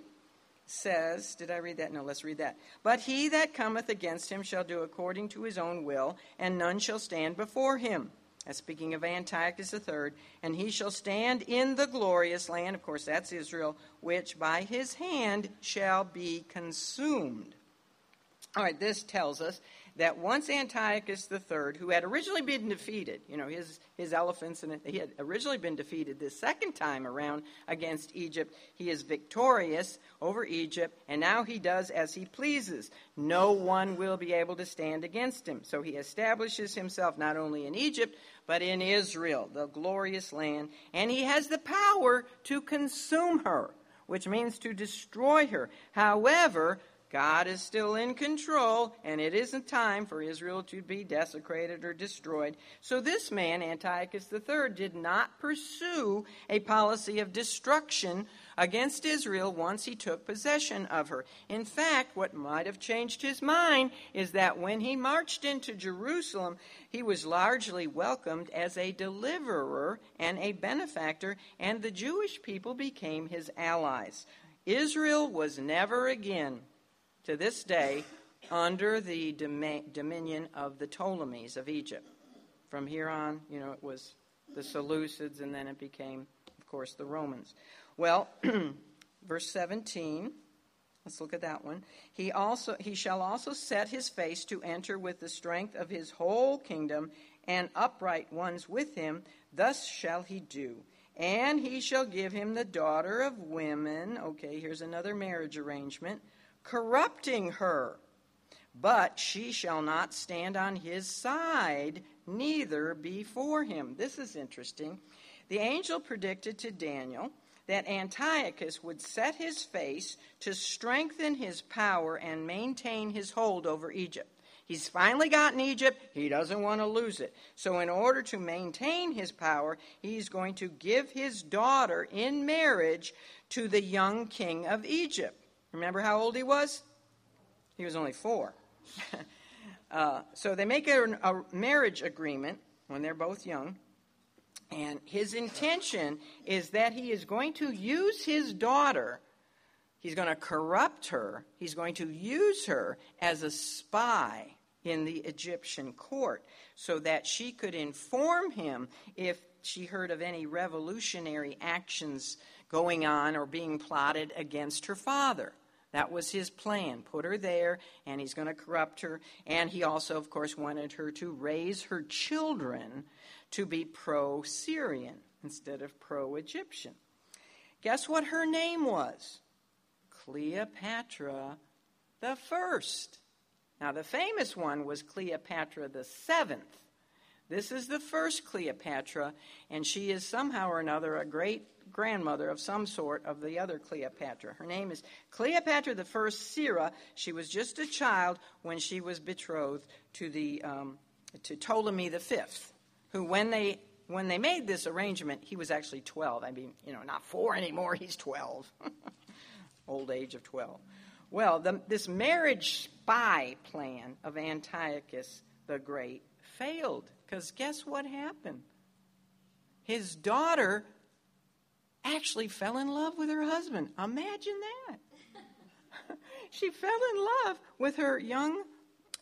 says, Did I read that? No, let's read that. But he that cometh against him shall do according to his own will, and none shall stand before him. That's speaking of Antiochus III. And he shall stand in the glorious land, of course, that's Israel, which by his hand shall be consumed. All right, this tells us that once Antiochus III, who had originally been defeated, you know, his, his elephants, and he had originally been defeated this second time around against Egypt, he is victorious over Egypt, and now he does as he pleases. No one will be able to stand against him. So he establishes himself not only in Egypt, but in Israel, the glorious land, and he has the power to consume her, which means to destroy her. However, God is still in control, and it isn't time for Israel to be desecrated or destroyed. So this man, Antiochus III, did not pursue a policy of destruction against Israel once he took possession of her. In fact, what might have changed his mind is that when he marched into Jerusalem, he was largely welcomed as a deliverer and a benefactor, and the Jewish people became his allies. Israel was never again to this day under the dominion of the Ptolemies of Egypt. From here on, you know, it was the Seleucids, and then it became, of course, the Romans. Well, <clears throat> verse 17. Let's look at that one. He also he shall also set his face to enter with the strength of his whole kingdom and upright ones with him. Thus shall he do. And he shall give him the daughter of women. Okay, here's another marriage arrangement corrupting her. But she shall not stand on his side, neither before him. This is interesting. The angel predicted to Daniel that Antiochus would set his face to strengthen his power and maintain his hold over Egypt. He's finally gotten Egypt. He doesn't want to lose it. So, in order to maintain his power, he's going to give his daughter in marriage to the young king of Egypt. Remember how old he was? He was only four. <laughs> uh, so they make a, a marriage agreement when they're both young. And his intention is that he is going to use his daughter, he's going to corrupt her, he's going to use her as a spy in the Egyptian court so that she could inform him if she heard of any revolutionary actions going on or being plotted against her father. That was his plan. Put her there, and he's going to corrupt her. And he also, of course, wanted her to raise her children to be pro Syrian instead of pro Egyptian. Guess what her name was? Cleopatra the First. Now, the famous one was Cleopatra the Seventh. This is the first Cleopatra, and she is somehow or another a great grandmother of some sort of the other Cleopatra. Her name is Cleopatra the First Syra. She was just a child when she was betrothed to the um, to Ptolemy the Fifth, who when they when they made this arrangement, he was actually 12. I mean, you know, not four anymore. He's 12. <laughs> Old age of 12. Well, the, this marriage spy plan of Antiochus the Great failed because guess what happened? His daughter actually fell in love with her husband. Imagine that. <laughs> she fell in love with her young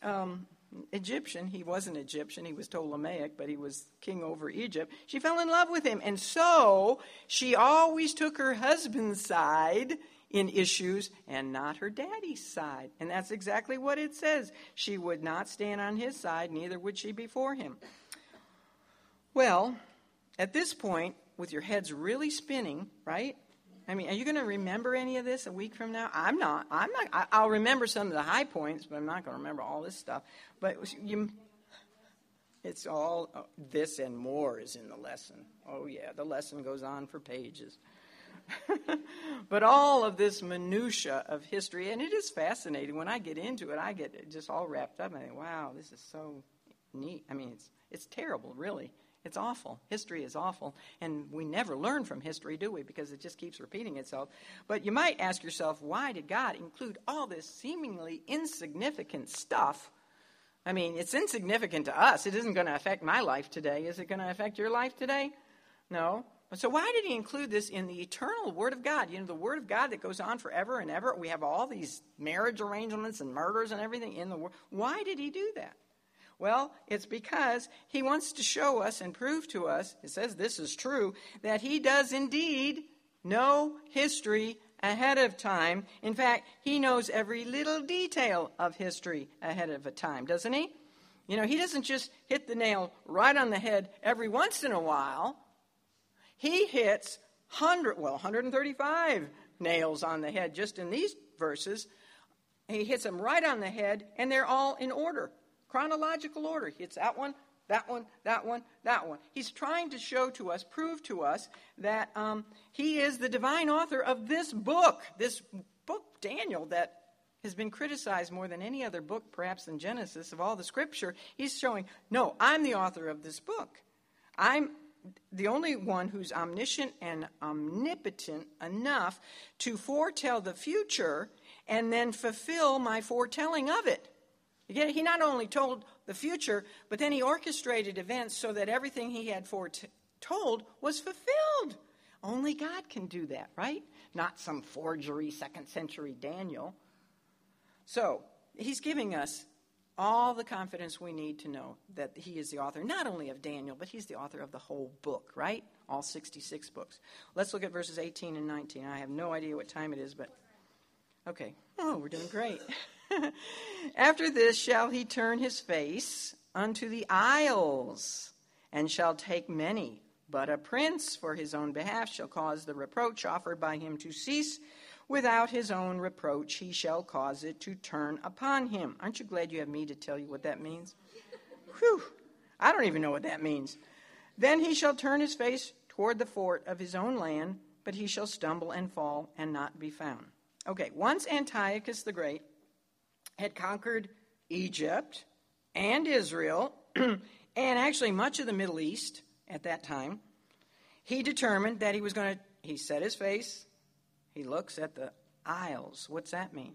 um, Egyptian. He wasn't Egyptian, he was Ptolemaic, but he was king over Egypt. She fell in love with him. And so she always took her husband's side in issues and not her daddy's side. And that's exactly what it says. She would not stand on his side, neither would she before him. Well, at this point, with your heads really spinning, right? I mean, are you going to remember any of this a week from now? I'm not. I'm not. I, will remember some of the high points, but I'm not going to remember all this stuff. But you, it's all uh, this and more is in the lesson. Oh yeah, the lesson goes on for pages. <laughs> but all of this minutia of history, and it is fascinating. When I get into it, I get just all wrapped up. I think, wow, this is so neat. I mean, it's it's terrible, really. It's awful. History is awful. And we never learn from history, do we? Because it just keeps repeating itself. But you might ask yourself, why did God include all this seemingly insignificant stuff? I mean, it's insignificant to us. It isn't going to affect my life today. Is it going to affect your life today? No. So, why did he include this in the eternal Word of God? You know, the Word of God that goes on forever and ever. We have all these marriage arrangements and murders and everything in the world. Why did he do that? Well, it's because he wants to show us and prove to us, it says this is true, that he does indeed know history ahead of time. In fact, he knows every little detail of history ahead of a time, doesn't he? You know, he doesn't just hit the nail right on the head every once in a while. He hits 100, well, 135 nails on the head just in these verses. He hits them right on the head, and they're all in order chronological order. He hits that one, that one, that one, that one. He's trying to show to us, prove to us, that um, he is the divine author of this book, this book, Daniel, that has been criticized more than any other book, perhaps than Genesis, of all the scripture. He's showing, no, I'm the author of this book. I'm the only one who's omniscient and omnipotent enough to foretell the future and then fulfill my foretelling of it. He not only told the future, but then he orchestrated events so that everything he had foretold was fulfilled. Only God can do that, right? Not some forgery second century Daniel. So, he's giving us all the confidence we need to know that he is the author not only of Daniel, but he's the author of the whole book, right? All 66 books. Let's look at verses 18 and 19. I have no idea what time it is, but okay. Oh, we're doing great. <laughs> <laughs> After this shall he turn his face unto the isles, and shall take many. But a prince for his own behalf shall cause the reproach offered by him to cease Without his own reproach, he shall cause it to turn upon him. Aren't you glad you have me to tell you what that means? <laughs> Whew, I don't even know what that means. Then he shall turn his face toward the fort of his own land, but he shall stumble and fall and not be found. Okay, once Antiochus the Great had conquered Egypt and Israel, <clears throat> and actually much of the Middle East at that time, he determined that he was going to, he set his face he looks at the isles. What's that mean?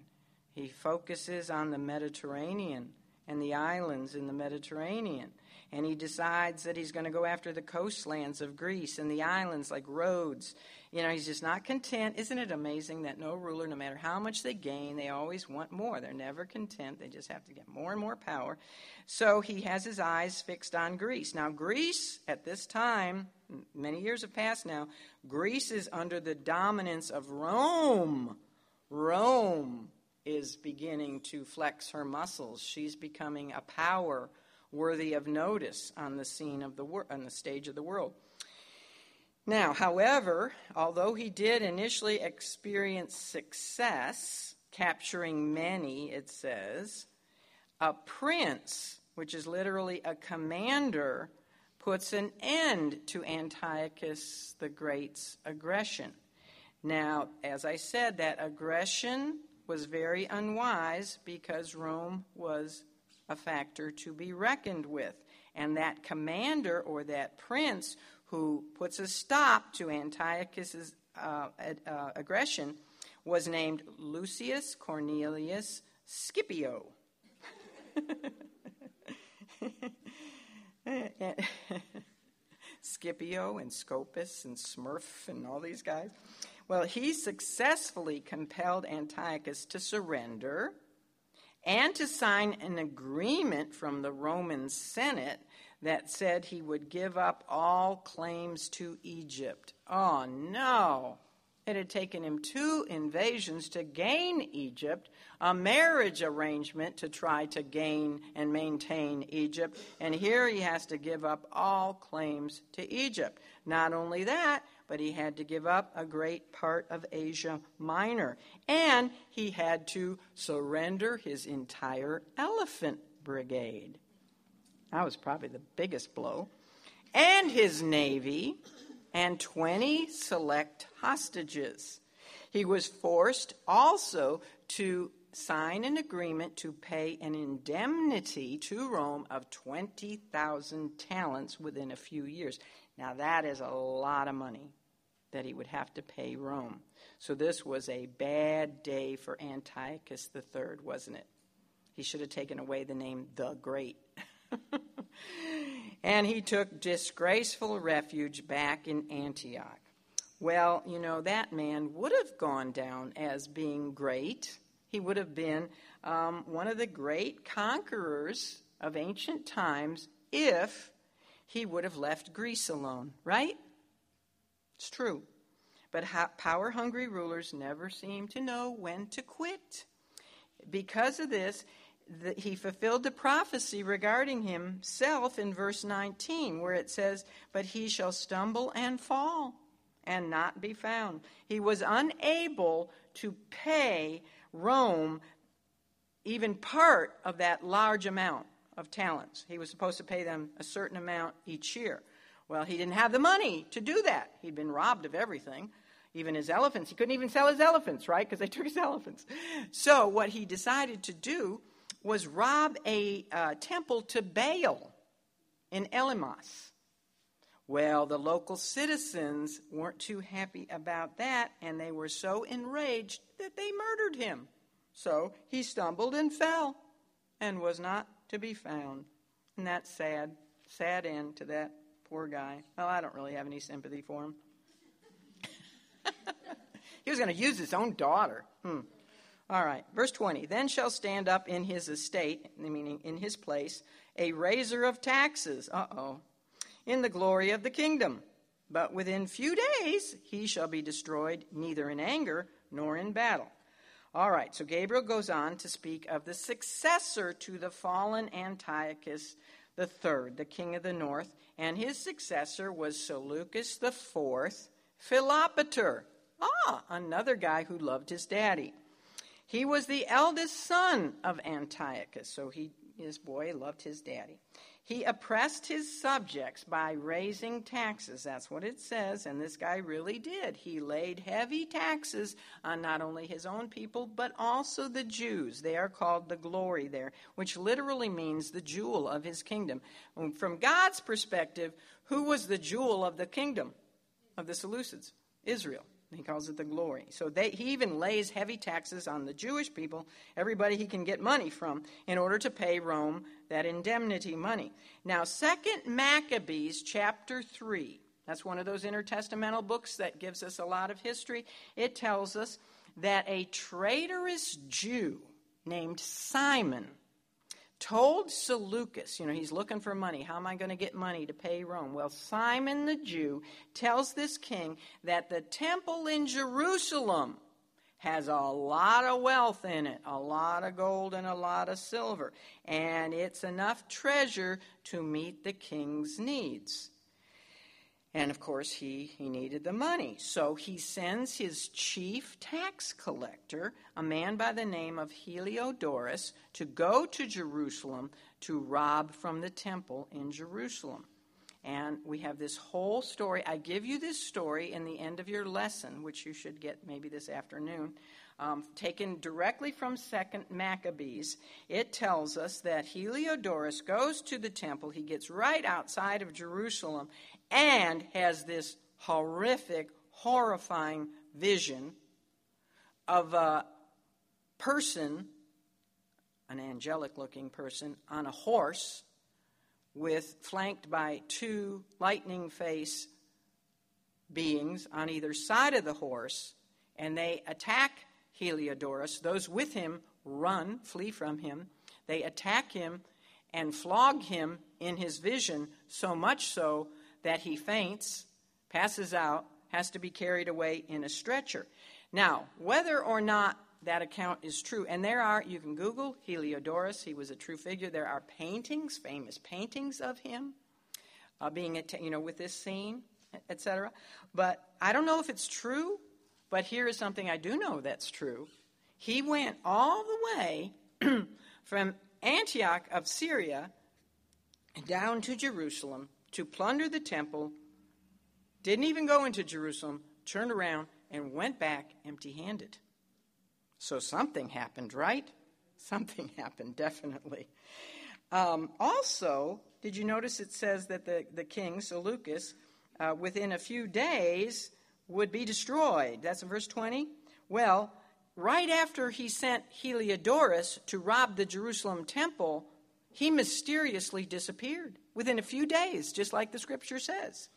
He focuses on the Mediterranean and the islands in the Mediterranean. And he decides that he's going to go after the coastlands of Greece and the islands like Rhodes. You know, he's just not content. Isn't it amazing that no ruler, no matter how much they gain, they always want more? They're never content. They just have to get more and more power. So he has his eyes fixed on Greece. Now, Greece at this time many years have passed now, Greece is under the dominance of Rome. Rome is beginning to flex her muscles. She's becoming a power worthy of notice on the scene of the on the stage of the world. Now, however, although he did initially experience success, capturing many, it says, a prince, which is literally a commander, puts an end to Antiochus the Great's aggression. Now, as I said, that aggression was very unwise because Rome was a factor to be reckoned with. And that commander or that prince who puts a stop to Antiochus's uh, uh, aggression was named Lucius Cornelius Scipio. <laughs> Scipio and Scopas and Smurf and all these guys. Well, he successfully compelled Antiochus to surrender and to sign an agreement from the Roman Senate that said he would give up all claims to Egypt. Oh, no. It had taken him two invasions to gain Egypt, a marriage arrangement to try to gain and maintain Egypt, and here he has to give up all claims to Egypt. Not only that, but he had to give up a great part of Asia Minor, and he had to surrender his entire elephant brigade. That was probably the biggest blow. And his navy and 20 select hostages. He was forced also to sign an agreement to pay an indemnity to Rome of 20,000 talents within a few years. Now, that is a lot of money that he would have to pay Rome. So, this was a bad day for Antiochus III, wasn't it? He should have taken away the name the Great. <laughs> and he took disgraceful refuge back in Antioch. Well, you know, that man would have gone down as being great. He would have been um, one of the great conquerors of ancient times if he would have left Greece alone, right? It's true. But power hungry rulers never seem to know when to quit. Because of this, the, he fulfilled the prophecy regarding himself in verse 19, where it says, But he shall stumble and fall and not be found. He was unable to pay Rome even part of that large amount of talents. He was supposed to pay them a certain amount each year. Well, he didn't have the money to do that. He'd been robbed of everything. even his elephants. He couldn't even sell his elephants, right? Because they took his <laughs> elephants. So what he decided to do was rob a uh, temple to Baal in Elymais. Well, the local citizens weren't too happy about that, and they were so enraged that they murdered him. So he stumbled and fell and was not to be found. And that's sad. Sad end to that poor guy. Well, I don't really have any sympathy for him. <laughs> he was going to use his own daughter. Hmm. All right, verse 20. Then shall stand up in his estate, meaning in his place, a raiser of taxes. Uh oh. In the glory of the kingdom. But within few days he shall be destroyed, neither in anger nor in battle. All right, so Gabriel goes on to speak of the successor to the fallen Antiochus III, the king of the north, and his successor was Seleucus IV Philopater. Ah, another guy who loved his daddy. He was the eldest son of Antiochus, so he, his boy loved his daddy. He oppressed his subjects by raising taxes. That's what it says, and this guy really did. He laid heavy taxes on not only his own people, but also the Jews. They are called the glory there, which literally means the jewel of his kingdom. From God's perspective, who was the jewel of the kingdom of the Seleucids? Israel. He calls it the glory. So they, he even lays heavy taxes on the Jewish people, everybody he can get money from, in order to pay Rome that indemnity money. Now, Second Maccabees chapter 3, that's one of those intertestamental books that gives us a lot of history. It tells us that a traitorous Jew named Simon told Seleucus, you know, he's looking for money. How am I going to get money to pay Rome? Well, Simon the Jew tells this king that the temple in Jerusalem has a lot of wealth in it, a lot of gold and a lot of silver, and it's enough treasure to meet the king's needs. And of course, he, he needed the money. So he sends his chief tax collector, a man by the name of Heliodorus, to go to Jerusalem to rob from the temple in Jerusalem. And we have this whole story. I give you this story in the end of your lesson, which you should get maybe this afternoon, um, taken directly from Second Maccabees. It tells us that Heliodorus goes to the temple. He gets right outside of Jerusalem and has this horrific, horrifying vision of a person, an angelic looking person, on a horse with flanked by two lightning face beings on either side of the horse, and they attack Heliodorus. Those with him run, flee from him. They attack him and flog him in his vision, so much so that he faints, passes out, has to be carried away in a stretcher. Now, whether or not that account is true, and there are, you can Google Heliodorus, he was a true figure. There are paintings, famous paintings of him, uh, being, you know, with this scene, etc. But I don't know if it's true, but here is something I do know that's true. He went all the way <clears throat> from Antioch of Syria down to Jerusalem to plunder the temple, didn't even go into Jerusalem, turned around, and went back empty handed. So something happened, right? <laughs> Something happened, definitely. Um, also, did you notice it says that the, the king, Seleucus, uh, within a few days would be destroyed? That's in verse 20. Well, right after he sent Heliodorus to rob the Jerusalem temple, he mysteriously disappeared within a few days, just like the scripture says.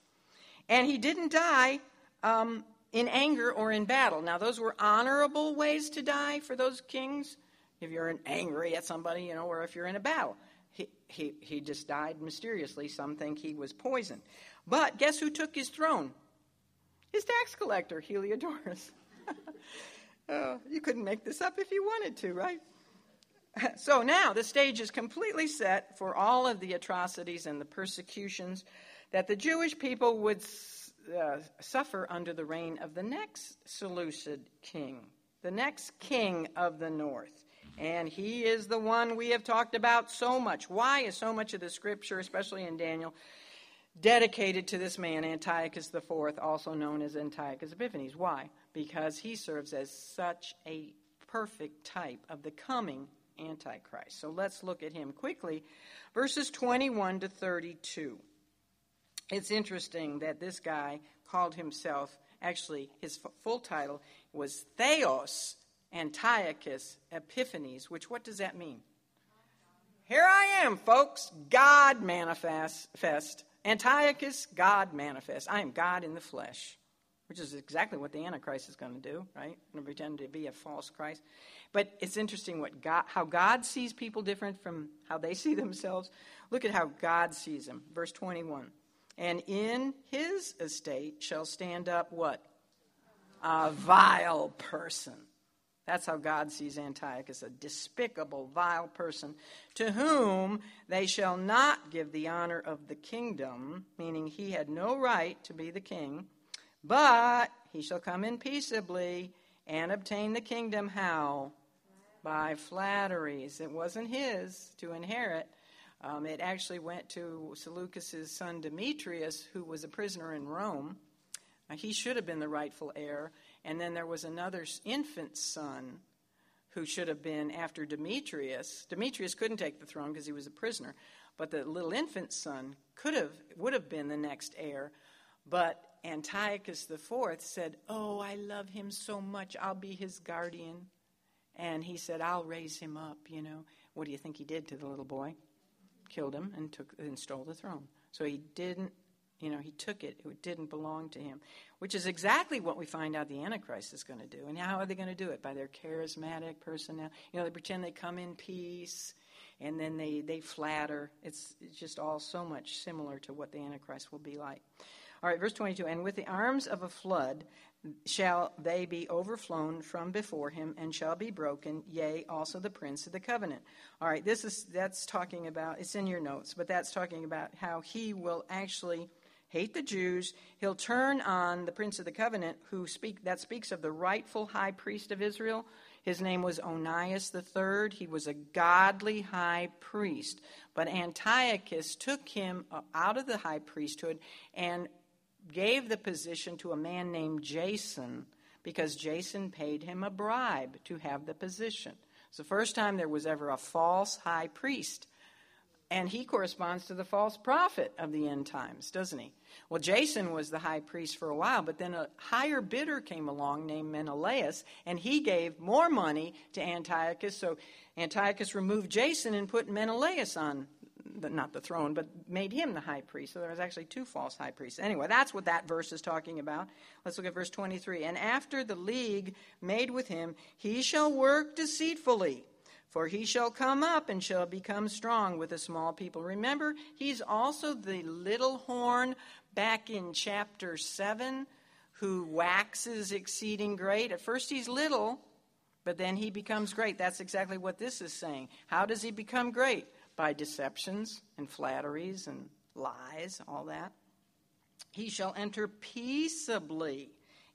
And he didn't die um, in anger or in battle. Now, those were honorable ways to die for those kings. If you're angry at somebody, you know, or if you're in a battle. He, he, he just died mysteriously. Some think he was poisoned. But guess who took his throne? His tax collector, Heliodorus. <laughs> oh, you couldn't make this up if you wanted to, right? <laughs> So now the stage is completely set for all of the atrocities and the persecutions that the Jewish people would uh, suffer under the reign of the next Seleucid king, the next king of the north. And he is the one we have talked about so much. Why is so much of the scripture, especially in Daniel, dedicated to this man, Antiochus IV, also known as Antiochus Epiphanes. Why? Because he serves as such a perfect type of the coming Antichrist. So let's look at him quickly. Verses 21 to 32. It's interesting that this guy called himself, actually, his full title was Theos Antiochus Epiphanes, which what does that mean? Here I am, folks. God manifest. Antiochus, God manifest. I am God in the flesh, which is exactly what the Antichrist is going to do, right? Going to pretend to be a false Christ. But it's interesting what God, how God sees people different from how they see themselves. Look at how God sees them. Verse 21. And in his estate shall stand up what? A vile person. That's how God sees Antiochus, a despicable, vile person, to whom they shall not give the honor of the kingdom, meaning he had no right to be the king, but he shall come in peaceably and obtain the kingdom. How? By flatteries. It wasn't his to inherit, um, it actually went to Seleucus' son Demetrius, who was a prisoner in Rome. Uh, he should have been the rightful heir. And then there was another infant son who should have been after Demetrius. Demetrius couldn't take the throne because he was a prisoner, but the little infant son could have would have been the next heir. But Antiochus IV said, "Oh, I love him so much. I'll be his guardian." And he said, "I'll raise him up." You know, what do you think he did to the little boy? killed him and took and stole the throne. So he didn't, you know, he took it. It didn't belong to him, which is exactly what we find out the Antichrist is going to do. And how are they going to do it? By their charismatic personnel. You know, they pretend they come in peace and then they, they flatter. It's, it's just all so much similar to what the Antichrist will be like. All right, verse 22 And with the arms of a flood shall they be overflown from before him and shall be broken yea also the prince of the covenant all right this is that's talking about it's in your notes but that's talking about how he will actually hate the jews he'll turn on the prince of the covenant who speak that speaks of the rightful high priest of israel his name was onias the third he was a godly high priest but antiochus took him uh, out of the high priesthood and gave the position to a man named Jason because Jason paid him a bribe to have the position. It's the first time there was ever a false high priest. And he corresponds to the false prophet of the end times, doesn't he? Well, Jason was the high priest for a while, but then a higher bidder came along named Menelaus, and he gave more money to Antiochus. So Antiochus removed Jason and put Menelaus on the, not the throne, but made him the high priest. So there was actually two false high priests. Anyway, that's what that verse is talking about. Let's look at verse 23. And after the league made with him, he shall work deceitfully. For he shall come up and shall become strong with a small people. Remember, he's also the little horn back in chapter 7 who waxes exceeding great. At first, he's little, but then he becomes great. That's exactly what this is saying. How does he become great? by deceptions and flatteries and lies, all that. He shall enter peaceably,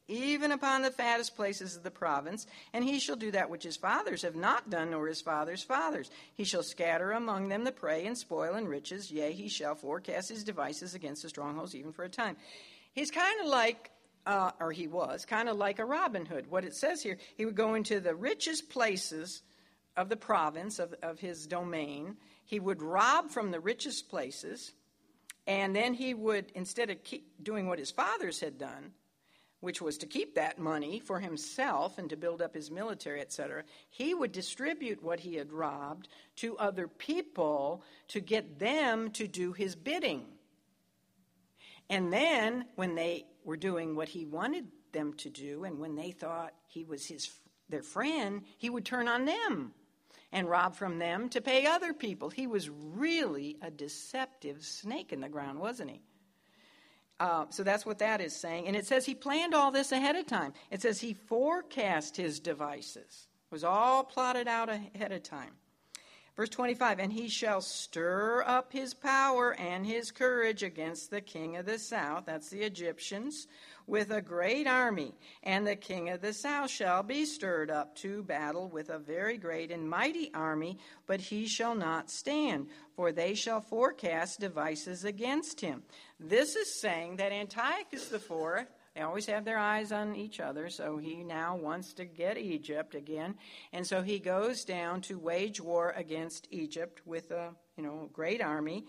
even upon the fattest places of the province, and he shall do that which his fathers have not done, nor his fathers' fathers. He shall scatter among them the prey and spoil and riches, yea, he shall forecast his devices against the strongholds even for a time. He's kind of like uh, or he was, kind of like a Robin Hood. What it says here, he would go into the richest places of the province, of, of his domain, he would rob from the richest places, and then he would, instead of keep doing what his fathers had done, which was to keep that money for himself and to build up his military, etc., he would distribute what he had robbed to other people to get them to do his bidding. And then, when they were doing what he wanted them to do, and when they thought he was his, their friend, he would turn on them and rob from them to pay other people. He was really a deceptive snake in the ground, wasn't he? Uh, so that's what that is saying. And it says he planned all this ahead of time. It says he forecast his devices. It was all plotted out ahead of time. Verse 25, and he shall stir up his power and his courage against the king of the south, that's the Egyptians, with a great army. And the king of the south shall be stirred up to battle with a very great and mighty army, but he shall not stand, for they shall forecast devices against him. This is saying that Antiochus the fourth they always have their eyes on each other, so he now wants to get Egypt again. And so he goes down to wage war against Egypt with a you know, great army.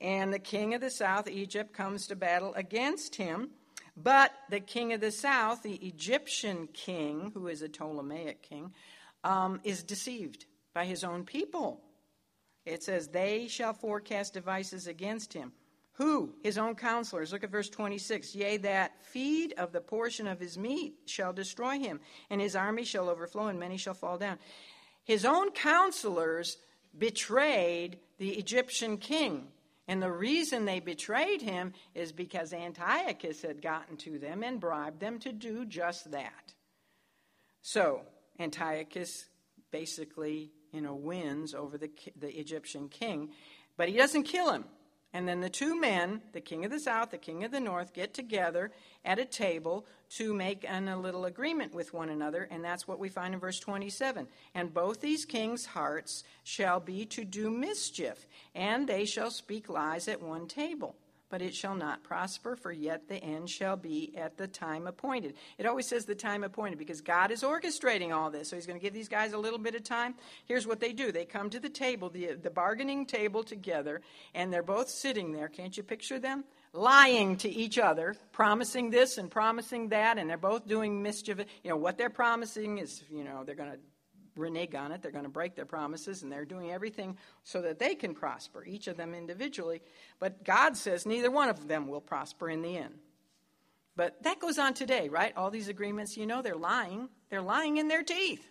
And the king of the south, Egypt, comes to battle against him. But the king of the south, the Egyptian king, who is a Ptolemaic king, um, is deceived by his own people. It says, They shall forecast devices against him. Who? His own counselors. Look at verse 26. Yea, that feed of the portion of his meat shall destroy him, and his army shall overflow, and many shall fall down. His own counselors betrayed the Egyptian king. And the reason they betrayed him is because Antiochus had gotten to them and bribed them to do just that. So, Antiochus basically, you know, wins over the, the Egyptian king, but he doesn't kill him. And then the two men, the king of the south, the king of the north, get together at a table to make an, a little agreement with one another. And that's what we find in verse 27. And both these kings' hearts shall be to do mischief, and they shall speak lies at one table but it shall not prosper, for yet the end shall be at the time appointed. It always says the time appointed because God is orchestrating all this. So he's going to give these guys a little bit of time. Here's what they do they come to the table, the, the bargaining table together, and they're both sitting there. Can't you picture them? Lying to each other, promising this and promising that, and they're both doing mischief. You know, what they're promising is, you know, they're going to renege on it. They're going to break their promises, and they're doing everything so that they can prosper, each of them individually. But God says neither one of them will prosper in the end. But that goes on today, right? All these agreements, you know, they're lying. They're lying in their teeth.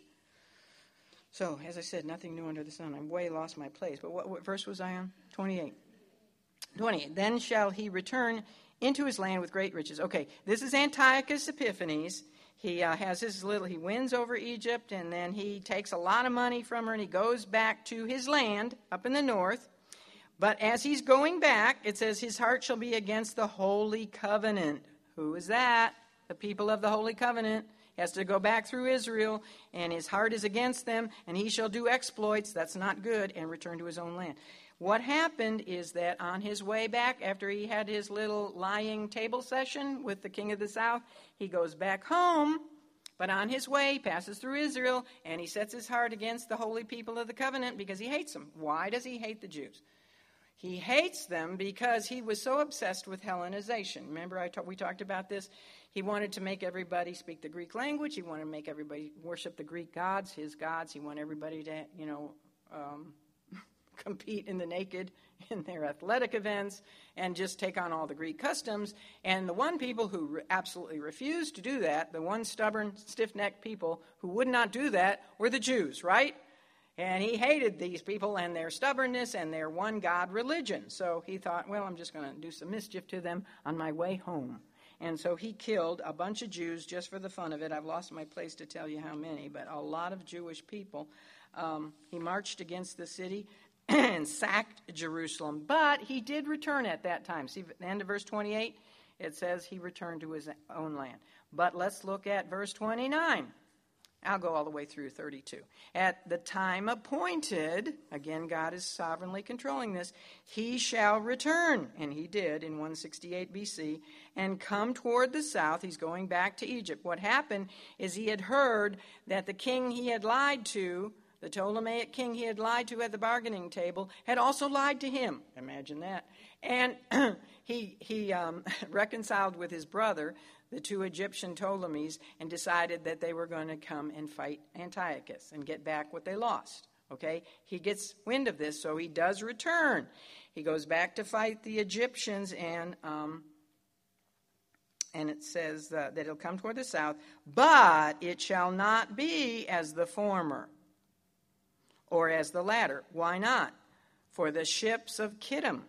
So, as I said, nothing new under the sun. I'm way lost my place. But what, what verse was I on? 28. 28. Then shall he return into his land with great riches. Okay, this is Antiochus Epiphanes he uh, has his little he wins over egypt and then he takes a lot of money from her and he goes back to his land up in the north. But as he's going back it says his heart shall be against the holy covenant. Who is that? The people of the holy covenant. He has to go back through israel and his heart is against them and he shall do exploits that's not good and return to his own land what happened is that on his way back, after he had his little lying table session with the king of the south, he goes back home. But on his way, he passes through Israel, and he sets his heart against the holy people of the covenant because he hates them. Why does he hate the Jews? He hates them because he was so obsessed with Hellenization. Remember, I ta- we talked about this? He wanted to make everybody speak the Greek language. He wanted to make everybody worship the Greek gods, his gods. He wanted everybody to, you know, um, compete in the naked in their athletic events and just take on all the Greek customs. And the one people who re- absolutely refused to do that, the one stubborn, stiff necked people who would not do that, were the Jews, right? And he hated these people and their stubbornness and their one God religion. So he thought, well, I'm just going to do some mischief to them on my way home. And so he killed a bunch of Jews just for the fun of it. I've lost my place to tell you how many, but a lot of Jewish people. Um, he marched against the city <clears throat> and sacked Jerusalem. But he did return at that time. See, the end of verse 28, it says he returned to his own land. But let's look at verse 29. I'll go all the way through 32. At the time appointed, again, God is sovereignly controlling this, he shall return. And he did in 168 BC and come toward the south. He's going back to Egypt. What happened is he had heard that the king he had lied to the Ptolemaic king he had lied to at the bargaining table had also lied to him. Imagine that. And <clears throat> he, he um, <laughs> reconciled with his brother, the two Egyptian Ptolemies, and decided that they were going to come and fight Antiochus and get back what they lost. Okay? He gets wind of this, so he does return. He goes back to fight the Egyptians, and um, and it says uh, that he'll come toward the south, but it shall not be as the former or as the latter. Why not? For the ships of Kittim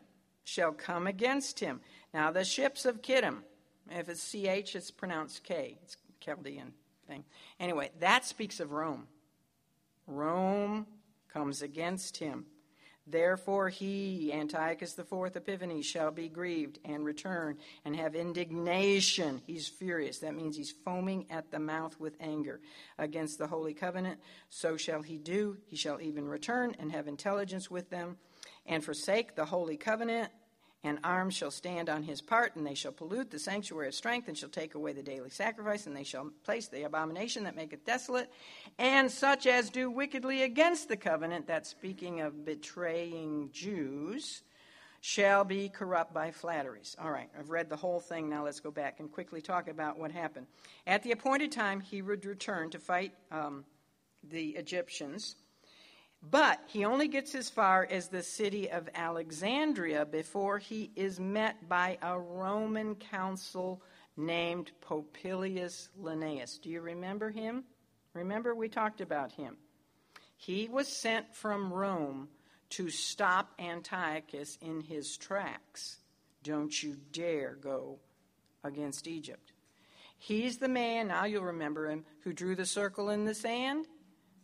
shall come against him. Now, the ships of Kittim, if it's CH, it's pronounced K. It's Chaldean thing. Anyway, that speaks of Rome. Rome comes against him. Therefore, he, Antiochus IV Epiphanes, shall be grieved and return and have indignation. He's furious. That means he's foaming at the mouth with anger against the holy covenant. So shall he do. He shall even return and have intelligence with them and forsake the holy covenant and arms shall stand on his part, and they shall pollute the sanctuary of strength, and shall take away the daily sacrifice, and they shall place the abomination that maketh desolate, and such as do wickedly against the covenant, that speaking of betraying Jews, shall be corrupt by flatteries. All right, I've read the whole thing. Now let's go back and quickly talk about what happened. At the appointed time, he would return to fight um, the Egyptians. But he only gets as far as the city of Alexandria before he is met by a Roman consul named Popilius Laenas. Do you remember him? Remember, we talked about him. He was sent from Rome to stop Antiochus in his tracks. Don't you dare go against Egypt. He's the man, now you'll remember him, who drew the circle in the sand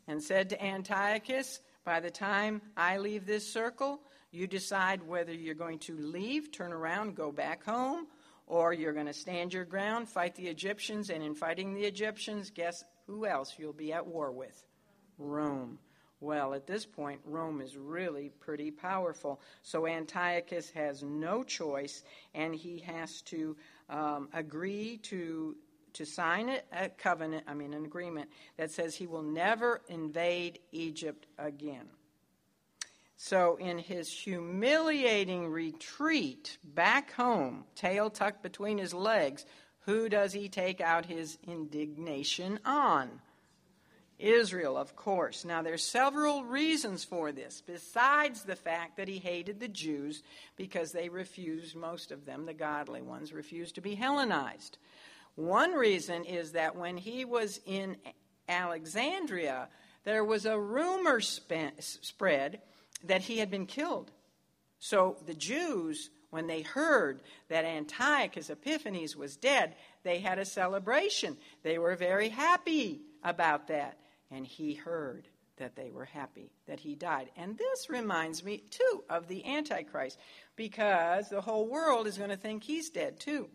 and said to Antiochus, by the time I leave this circle, you decide whether you're going to leave, turn around, go back home, or you're going to stand your ground, fight the Egyptians, and in fighting the Egyptians, guess who else you'll be at war with? Rome. Well, at this point, Rome is really pretty powerful. So Antiochus has no choice, and he has to um, agree to to sign a covenant, I mean, an agreement that says he will never invade Egypt again. So, in his humiliating retreat back home, tail tucked between his legs, who does he take out his indignation on? Israel, of course. Now, there's several reasons for this, besides the fact that he hated the Jews because they refused, most of them, the godly ones, refused to be Hellenized. One reason is that when he was in Alexandria, there was a rumor spread that he had been killed. So the Jews, when they heard that Antiochus Epiphanes was dead, they had a celebration. They were very happy about that. And he heard that they were happy that he died. And this reminds me, too, of the Antichrist, because the whole world is going to think he's dead, too.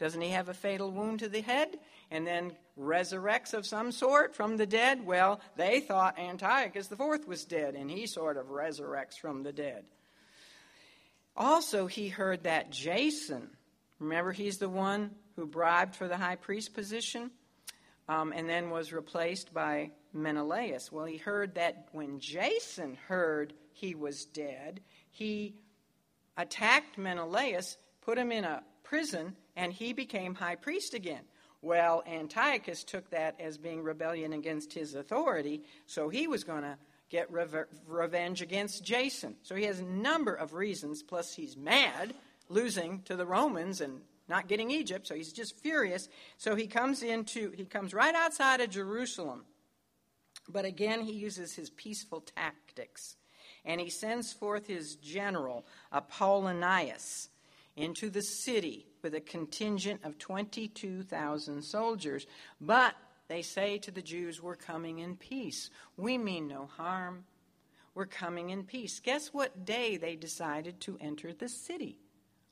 Doesn't he have a fatal wound to the head and then resurrects of some sort from the dead? Well, they thought Antiochus IV was dead, and he sort of resurrects from the dead. Also, he heard that Jason, remember he's the one who bribed for the high priest position um, and then was replaced by Menelaus. Well, he heard that when Jason heard he was dead, he attacked Menelaus, put him in a prison, and he became high priest again. Well, Antiochus took that as being rebellion against his authority, so he was going to get rever- revenge against Jason. So he has a number of reasons, plus he's mad, losing to the Romans and not getting Egypt, so he's just furious. So he comes into he comes right outside of Jerusalem. But again he uses his peaceful tactics. And he sends forth his general, Apollonius, into the city with a contingent of 22,000 soldiers. But they say to the Jews, We're coming in peace. We mean no harm. We're coming in peace. Guess what day they decided to enter the city?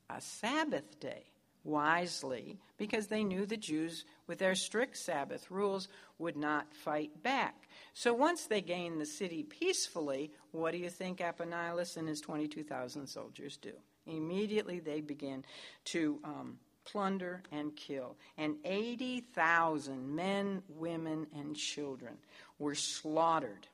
A Sabbath day. Wisely, because they knew the Jews, with their strict Sabbath rules, would not fight back. So once they gained the city peacefully, what do you think Epaminondas and his 22,000 soldiers do? Immediately they begin to um, plunder and kill. And 80,000 men, women, and children were slaughtered.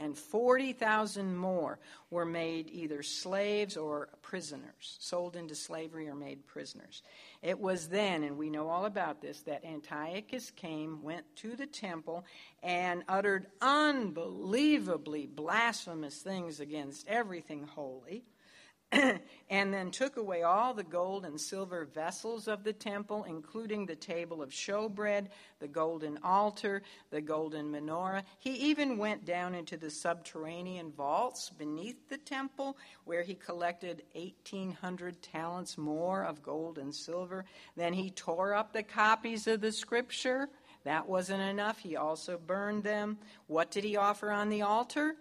And 40,000 more were made either slaves or prisoners, sold into slavery or made prisoners. It was then, and we know all about this, that Antiochus came, went to the temple, and uttered unbelievably blasphemous things against everything holy <coughs> and then took away all the gold and silver vessels of the temple, including the table of showbread, the golden altar, the golden menorah. He even went down into the subterranean vaults beneath the temple, where he collected 1,800 talents more of gold and silver. Then he tore up the copies of the scripture That wasn't enough. He also burned them. What did he offer on the altar?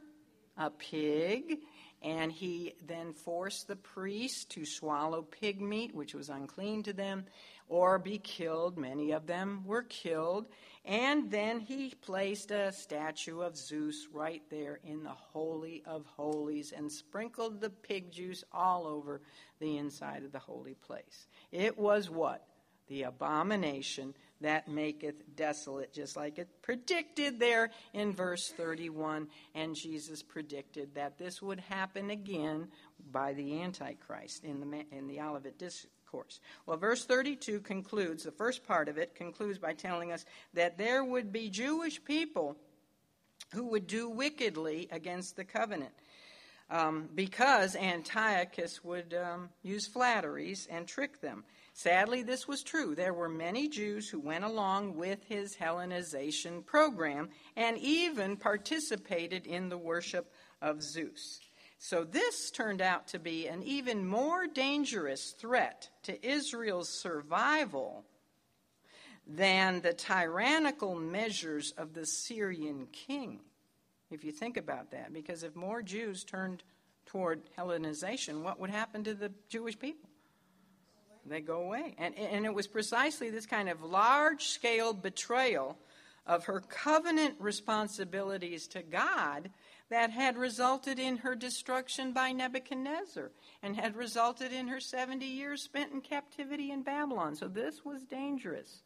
A pig. And he then forced the priests to swallow pig meat, which was unclean to them, or be killed. Many of them were killed. And then he placed a statue of Zeus right there in the Holy of Holies and sprinkled the pig juice all over the inside of the holy place. It was what? The abomination that maketh desolate, just like it predicted there in verse 31. And Jesus predicted that this would happen again by the Antichrist in the, in the Olivet Discourse. Well, verse 32 concludes, the first part of it concludes by telling us that there would be Jewish people who would do wickedly against the covenant. Um, because Antiochus would um, use flatteries and trick them. Sadly, this was true. There were many Jews who went along with his Hellenization program and even participated in the worship of Zeus. So this turned out to be an even more dangerous threat to Israel's survival than the tyrannical measures of the Syrian king. If you think about that, because if more Jews turned toward Hellenization, what would happen to the Jewish people? They go away. And, and it was precisely this kind of large scale betrayal of her covenant responsibilities to God that had resulted in her destruction by Nebuchadnezzar and had resulted in her 70 years spent in captivity in Babylon. So this was dangerous.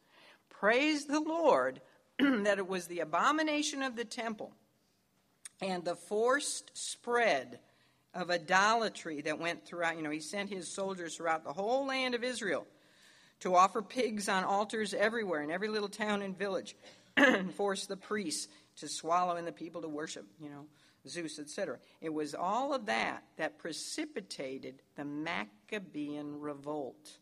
Praise the Lord <clears throat> that it was the abomination of the temple and the forced spread of idolatry that went throughout. You know, he sent his soldiers throughout the whole land of Israel to offer pigs on altars everywhere in every little town and village <clears throat> and force the priests to swallow in the people to worship, you know, Zeus, etc. It was all of that that precipitated the Maccabean revolt,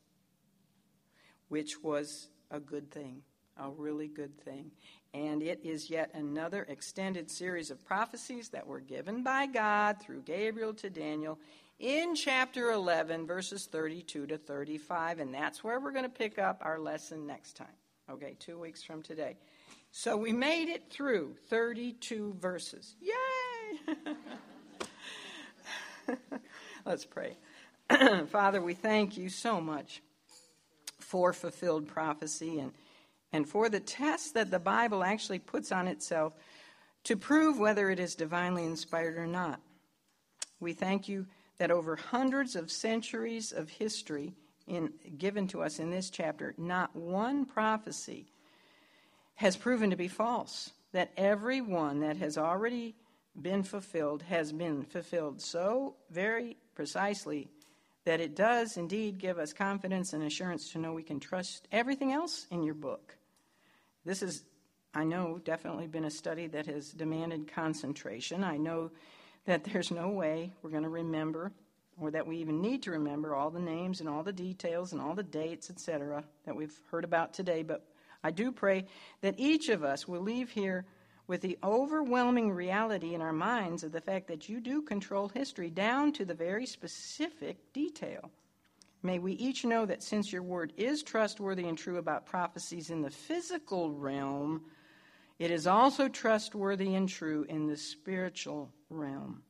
which was a good thing, a really good thing. And it is yet another extended series of prophecies that were given by God through Gabriel to Daniel in chapter 11, verses 32 to 35. And that's where we're going to pick up our lesson next time. Okay, two weeks from today. So we made it through 32 verses. Yay! <laughs> Let's pray. <clears throat> Father, we thank you so much for fulfilled prophecy and, and for the test that the Bible actually puts on itself to prove whether it is divinely inspired or not. We thank you that over hundreds of centuries of history in, given to us in this chapter, not one prophecy has proven to be false. That every one that has already been fulfilled has been fulfilled so very precisely that it does indeed give us confidence and assurance to know we can trust everything else in your book. This is, I know, definitely been a study that has demanded concentration. I know that there's no way we're going to remember or that we even need to remember all the names and all the details and all the dates, etc., that we've heard about today, but I do pray that each of us will leave here with the overwhelming reality in our minds of the fact that you do control history down to the very specific detail. May we each know that since your word is trustworthy and true about prophecies in the physical realm, it is also trustworthy and true in the spiritual realm.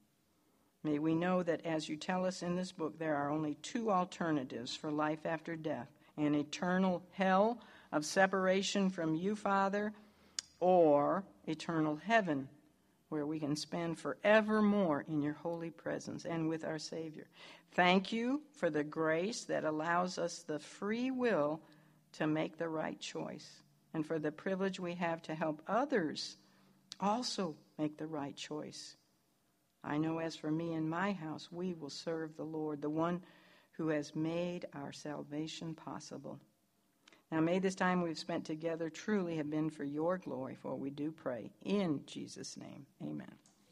May we know that as you tell us in this book, there are only two alternatives for life after death an eternal hell of separation from you, Father, or eternal heaven, where we can spend forevermore in your holy presence and with our Savior. Thank you for the grace that allows us the free will to make the right choice, and for the privilege we have to help others also make the right choice. I know as for me and my house, we will serve the Lord, the one who has made our salvation possible. Now may this time we've spent together truly have been for your glory, for we do pray in Jesus' name. Amen.